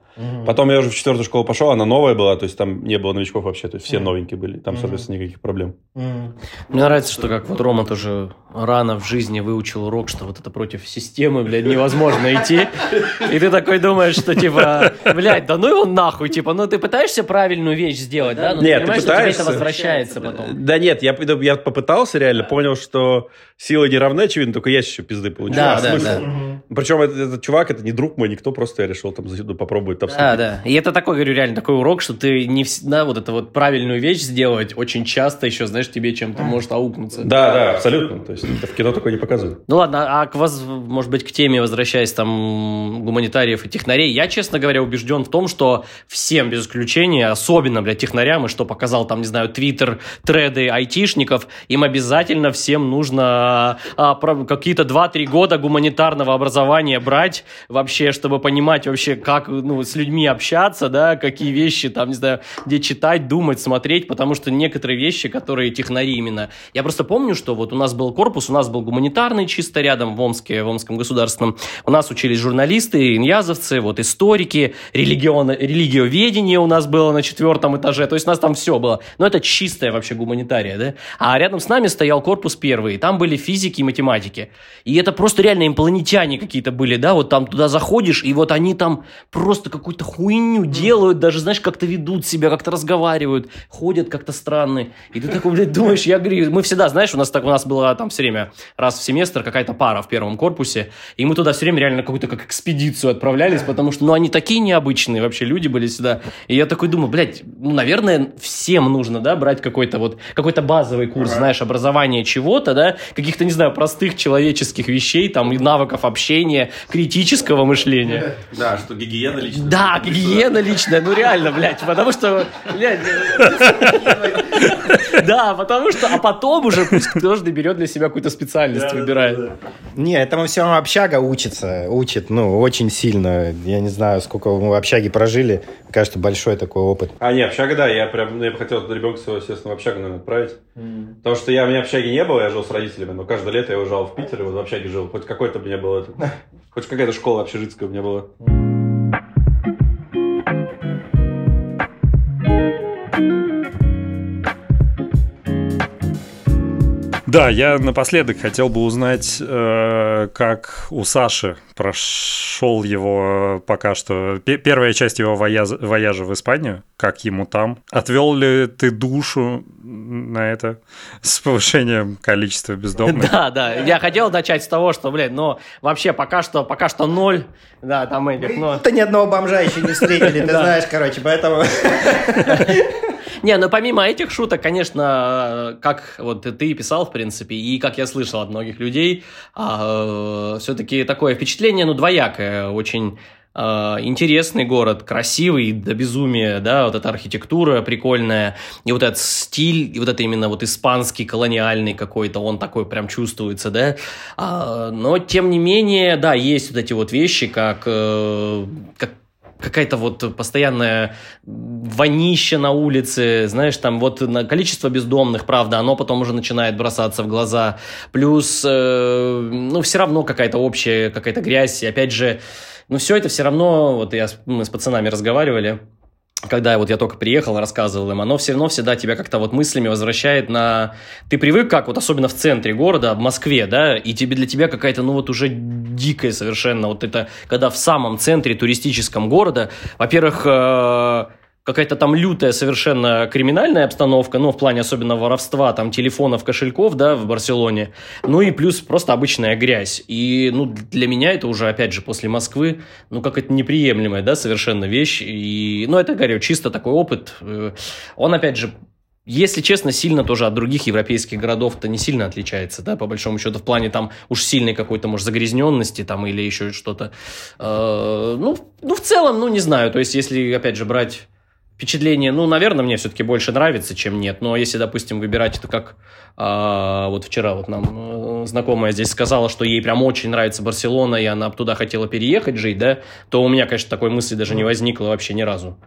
Потом я уже в четвертую школу пошел, она новая была, то есть там не было новичков вообще, то есть все новенькие были. Там, соответственно, никаких проблем. М. Мне нравится, что как вот Рома тоже рано в жизни выучил урок, что вот это против системы, блядь, невозможно идти. И ты такой думаешь, что типа, блядь, да ну его нахуй, типа, ну ты пытаешься правильную вещь сделать, да? Но Нет, ты ты понимаешь, что тебе это пытаешься. возвращается потом. Да нет, я, я попытался реально, понял, что силы не равны, очевидно, только я еще пизды получил. Да, А да, смысл? да. Причем этот, этот чувак, это не друг мой, никто, просто я решил там ну, попробовать там Да, да. И это такой, говорю, реально такой урок, что ты не всегда вот это вот правильную вещь сделать очень часто еще, знаешь, тебе чем-то может аукнуться. Да, да, абсолютно. То есть это в кино такое не показывают. Ну ладно, а к вас, может быть, к теме, возвращаясь там гуманитариев и технарей, я, честно говоря, убежден в том, что всем без исключения, особенно, блядь, технарям, и что показал там, не знаю, твиттер, треды айтишников, им обязательно всем нужно а, про- какие-то 2-3 года гуманитарного образования брать вообще, чтобы понимать вообще, как ну, с людьми общаться, да, какие вещи там, не знаю, где читать, думать, смотреть, потому что некоторые вещи, которые технари именно. Я просто помню, что вот у нас был корпус, у нас был гуманитарный чисто рядом в Омске, в Омском государственном. У нас учились журналисты, иньязовцы, вот историки, религион, религиоведение у нас было на четвертом этаже. То есть у нас там все было. Но это чистая вообще гуманитария, да? А рядом с нами стоял корпус первый, и там были физики и математики. И это просто реально инопланетяне какие-то были, да? Вот там туда заходишь, и вот они там просто какую-то хуйню делают, даже, знаешь, как-то ведут себя, как-то разговаривают, ходят как-то странно. И ты такой, блядь, думаешь, я говорю, мы всегда, знаешь, у нас так у нас была там все время раз в семестр какая-то пара в первом корпусе, и мы туда все время реально какую-то как экспедицию отправлялись, потому что, ну, они такие необычные вообще люди были сюда. И я такой думаю, блядь, ну, наверное, всем нужно, да, брать какой-то вот, какой-то базовый курс, знаешь, образования чего-то, да, каких-то, не знаю, простых человеческих вещей, там, и навыков общения, критического мышления. Да, что гигиена лично. Да, гигиена личная, ну реально, блядь, потому что, блядь, [LAUGHS] да, потому что, а потом уже пусть каждый берет для себя какую-то специальность, выбирает. Не, этому все равно общага учится, учит, ну, очень сильно. Я не знаю, сколько мы в общаге прожили. Кажется, большой такой опыт. А, не, общага, да, я прям, ну, я бы хотел ребенка своего, естественно, в общагу, наверное, отправить. Потому что я, у меня общаги не было, я жил с родителями, но каждое лето я уезжал в Питер, и вот в общаге жил. Хоть какой-то у меня был хоть какая-то школа общежитская у меня была. Да, я напоследок хотел бы узнать, э, как у Саши прошел его пока что пе- первая часть его вояз- вояжа в Испанию, как ему там. Отвел ли ты душу на это с повышением количества бездомных? Да, да, я хотел начать с того, что, блядь, ну, вообще пока что, пока что ноль, да, там этих, но... Это ни одного бомжа еще не встретили, ты Да. знаешь, короче, поэтому... [LAUGHS] Не, ну помимо этих шуток, конечно, как вот ты писал, в принципе, и как я слышал от многих людей, все-таки такое впечатление, ну, двоякое, очень а, интересный город, красивый до безумия, да, вот эта архитектура прикольная, и вот этот стиль, и вот это именно вот испанский колониальный какой-то, он такой прям чувствуется, да, А, но тем не менее, да, есть вот эти вот вещи, как, э, как какая-то вот постоянная вонища на улице, знаешь, там вот на количество бездомных, правда, оно потом уже начинает бросаться в глаза. Плюс, э, ну, все равно какая-то общая, какая-то грязь. И опять же, ну, все это все равно, вот я, мы с пацанами разговаривали, когда вот я только приехал, рассказывал им, оно все равно всегда тебя как-то вот мыслями возвращает на... Ты привык, как вот особенно в центре города, в Москве, да, и тебе для тебя какая-то, ну вот уже дикая совершенно, вот это, когда в самом центре туристическом города, во-первых, э, какая-то там лютая совершенно криминальная обстановка, ну, в плане особенно воровства, там, телефонов, кошельков, да, в Барселоне, ну, и плюс просто обычная грязь. И, ну, для меня это уже, опять же, после Москвы, ну, как это неприемлемая, да, совершенно вещь. И, ну, это, говорю, чисто такой опыт. Э, он, опять же, если честно, сильно тоже от других европейских городов-то не сильно отличается, да, по большому счету, в плане там уж сильной какой-то, может, загрязненности там или еще что-то. Э, ну, ну, в целом, ну, не знаю, то есть, если, опять же, брать впечатление, ну, наверное, мне все-таки больше нравится, чем нет. Но если, допустим, выбирать это как... А, вот вчера вот нам э, знакомая здесь сказала, что ей прям очень нравится Барселона, и она туда хотела переехать жить, да, то у меня, конечно, такой мысли даже не возникло вообще ни разу.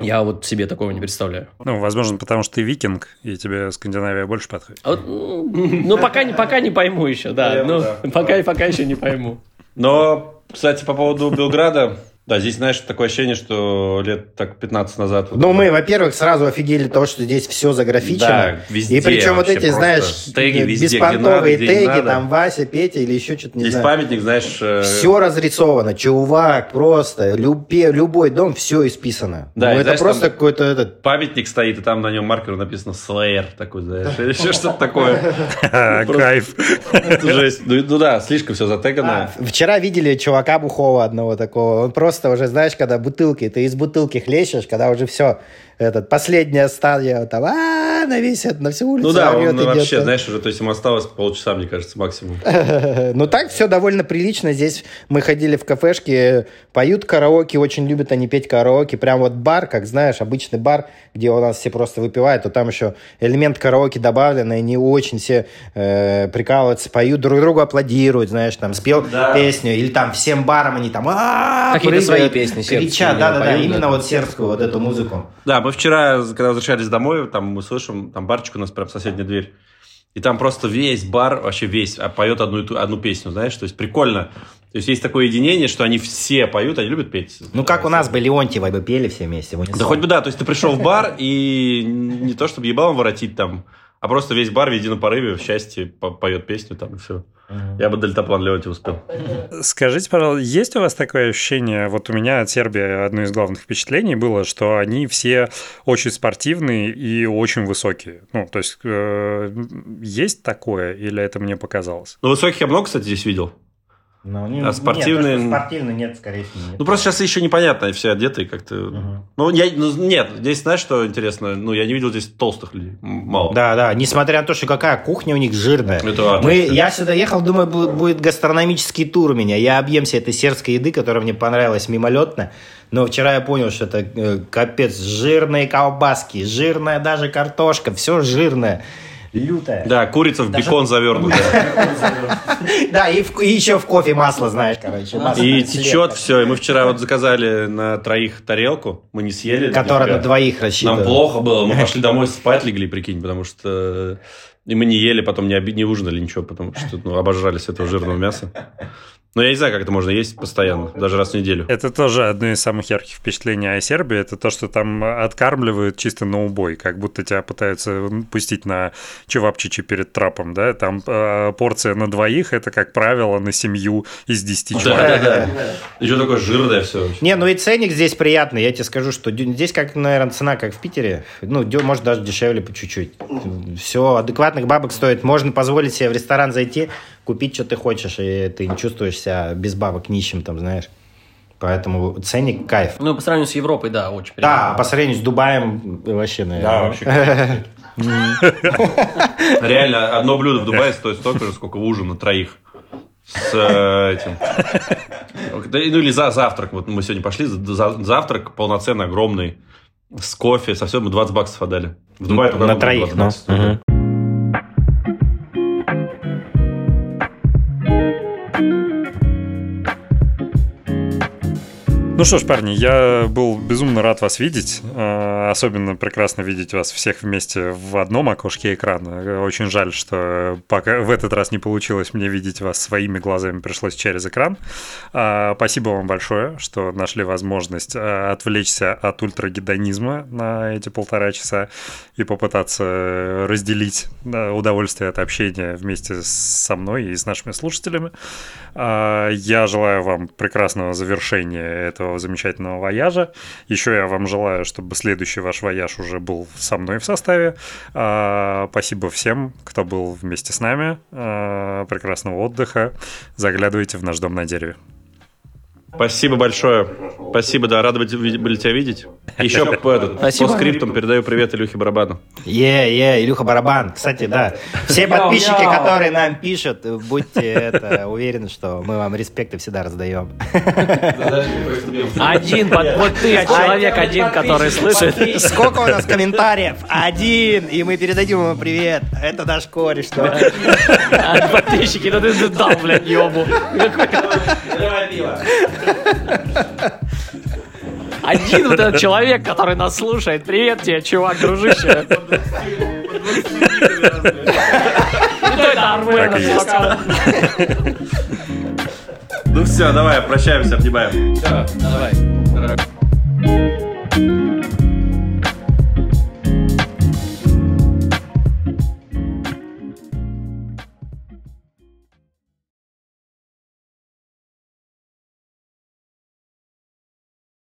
Я вот себе такого не представляю. Ну, возможно, потому что ты викинг, и тебе Скандинавия больше подходит. А вот, ну, пока, не, пока не пойму еще, да. Наверное, ну, да. пока, пока еще не пойму. Но, кстати, по поводу Белграда, да, здесь, знаешь, такое ощущение, что лет так 15 назад... вот Ну, мы, во-первых, сразу офигели того, что здесь все заграфичено. Да, везде И причем вот эти, знаешь, теги везде, где беспонтовые надо, где теги, надо. там Вася, Петя или еще что-то не Здесь знаю. памятник, знаешь... э, Все разрисовано, чувак, просто любе- любой дом, все исписано. Да, ну, это знаешь, просто какой-то этот. Памятник стоит, и там на нем маркером написано Slayer такой, знаешь, или еще что-то такое. [LAUGHS] Кайф. Жесть. Ну, ну да, слишком все затегано. А, вчера видели чувака бухого одного такого. Он просто уже, знаешь, когда бутылки, ты из бутылки хлещешь, когда уже все, этот, последняя стадия, там, а на весь, это, на всю улицу Ну да, орёт, он вообще, там. знаешь, уже, то есть ему осталось полчаса, мне кажется, максимум. [LAUGHS] Ну так все довольно прилично. Здесь мы ходили в кафешки, поют караоке, очень любят они петь караоке. Прям вот бар, как знаешь, обычный бар, где у нас все просто выпивают, то там еще элемент караоке добавлен, и они очень все э, прикалываются, поют, друг другу аплодируют, знаешь, там спел Да. песню, или там всем барам они там «А-а-а», Какие-то прыгают, свои песни кричат, да-да-да, именно вот сербскую вот эту музыку. Да, мы вчера, когда возвращались домой, там мы слышим, там барчик у нас прям соседняя дверь. И там просто весь бар, вообще весь, а, поет одну, и ту- одну песню, знаешь, то есть прикольно. То есть есть такое единение, что они все поют, они любят петь. Ну как у нас бы Леонтьевой бы пели все вместе. Да хоть бы да, то есть ты пришел в бар и не то чтобы ебалом воротить там, а просто весь бар в едином порыве, в счастье, по- поет песню там и все. Я бы дельтаплан Леонти успел. Скажите, пожалуйста, есть у вас такое ощущение, вот у меня от Сербии одно из главных впечатлений было, что они все очень спортивные и очень высокие. Ну, то есть, э, есть такое или это мне показалось? Ну, высоких я много, кстати, здесь видел. Ну, не- А нет, спортивные- что спортивные нет, скорее всего. нет. Ну, просто сейчас еще непонятно, все одеты как-то... Мгм. Ну, я, ну, нет, здесь, знаешь, что интересно? Ну, я не видел здесь толстых людей. Мало. Да, да, несмотря на то, что какая кухня у них жирная. Это. Мы, я сюда ехал, думаю, бу- будет гастрономический тур у меня. Я объемся этой сербской еды, которая мне понравилась мимолетно. Но вчера я понял, что это э, капец, жирные колбаски, жирная даже картошка, все жирное, лютое. Да, курица в Даже- бекон завернута. Да, и, еще в кофе масло, знаешь, короче. И течет все. И мы вчера вот заказали на троих тарелку. Мы не съели. Которая на двоих рассчитана. Нам плохо было. Мы пошли домой спать легли, прикинь, потому что... И мы не ели, потом не, оби- не ужинали ничего, потому что ну, обожрались этого жирного мяса. Но я не знаю, как это можно есть постоянно, даже раз в неделю. Это тоже одно из самых ярких впечатлений о Сербии. Это то, что там откармливают чисто на убой, как будто тебя пытаются пустить на чевапчичи перед трапом, да? Там э, порция на двоих, это, как правило, на семью из 10 человек. Да, да, да. Еще такое жирное все. Не, ну и ценник здесь приятный. Я тебе скажу, что здесь, как, наверное, цена, как в Питере. Ну, может, даже дешевле по чуть-чуть. Все, адекватных бабок стоит. Можно позволить себе в ресторан зайти, купить, что ты хочешь, и ты не чувствуешь себя без бабок нищим, там, знаешь. Поэтому ценник кайф. Ну, по сравнению с Европой, да, очень Да, приятно. а по сравнению с Дубаем вообще, наверное. Да, вообще. [LAUGHS] Реально, одно блюдо в Дубае стоит столько же, сколько ужин на троих. С э, этим. Ну или за завтрак. Вот мы сегодня пошли, за- за- завтрак полноценный, огромный, с кофе, со всем мы 20 баксов отдали. В Дубае только На троих, 20 ну. баксов Ну что ж, парни, я был безумно рад вас видеть. Э, Особенно прекрасно видеть вас всех вместе в одном окошке экрана. Очень жаль, что пока в этот раз не получилось мне видеть вас своими глазами, пришлось через экран. А, Спасибо вам большое, что нашли возможность э, отвлечься от ультрагедонизма на эти полтора часа и попытаться разделить удовольствие от общения вместе со мной и с нашими слушателями. А, Я желаю вам прекрасного завершения этого замечательного вояжа. Еще я вам желаю, чтобы следующий ваш вояж уже был со мной в составе. А, Спасибо всем, кто был вместе с нами. А, Прекрасного отдыха. Заглядывайте в наш дом на дереве. Спасибо большое. Спасибо, да, рады были тебя видеть. Еще по, этот, по скриптам передаю привет Илюхе Барабану. Е, е, Илюха Барабан. Кстати, да. Все подписчики, которые нам пишут, будьте это, уверены, что мы вам респекты всегда раздаем. Один, под- вот ты, человек один, который слышит. Сколько у нас комментариев? Один. И мы передадим ему привет. Это наш кореш. А Подписчики, ну ты дал, блядь, ебу. Один вот этот человек, который нас слушает. Привет тебе, чувак, дружище. Ну все, давай, прощаемся, обнимаем. Давай.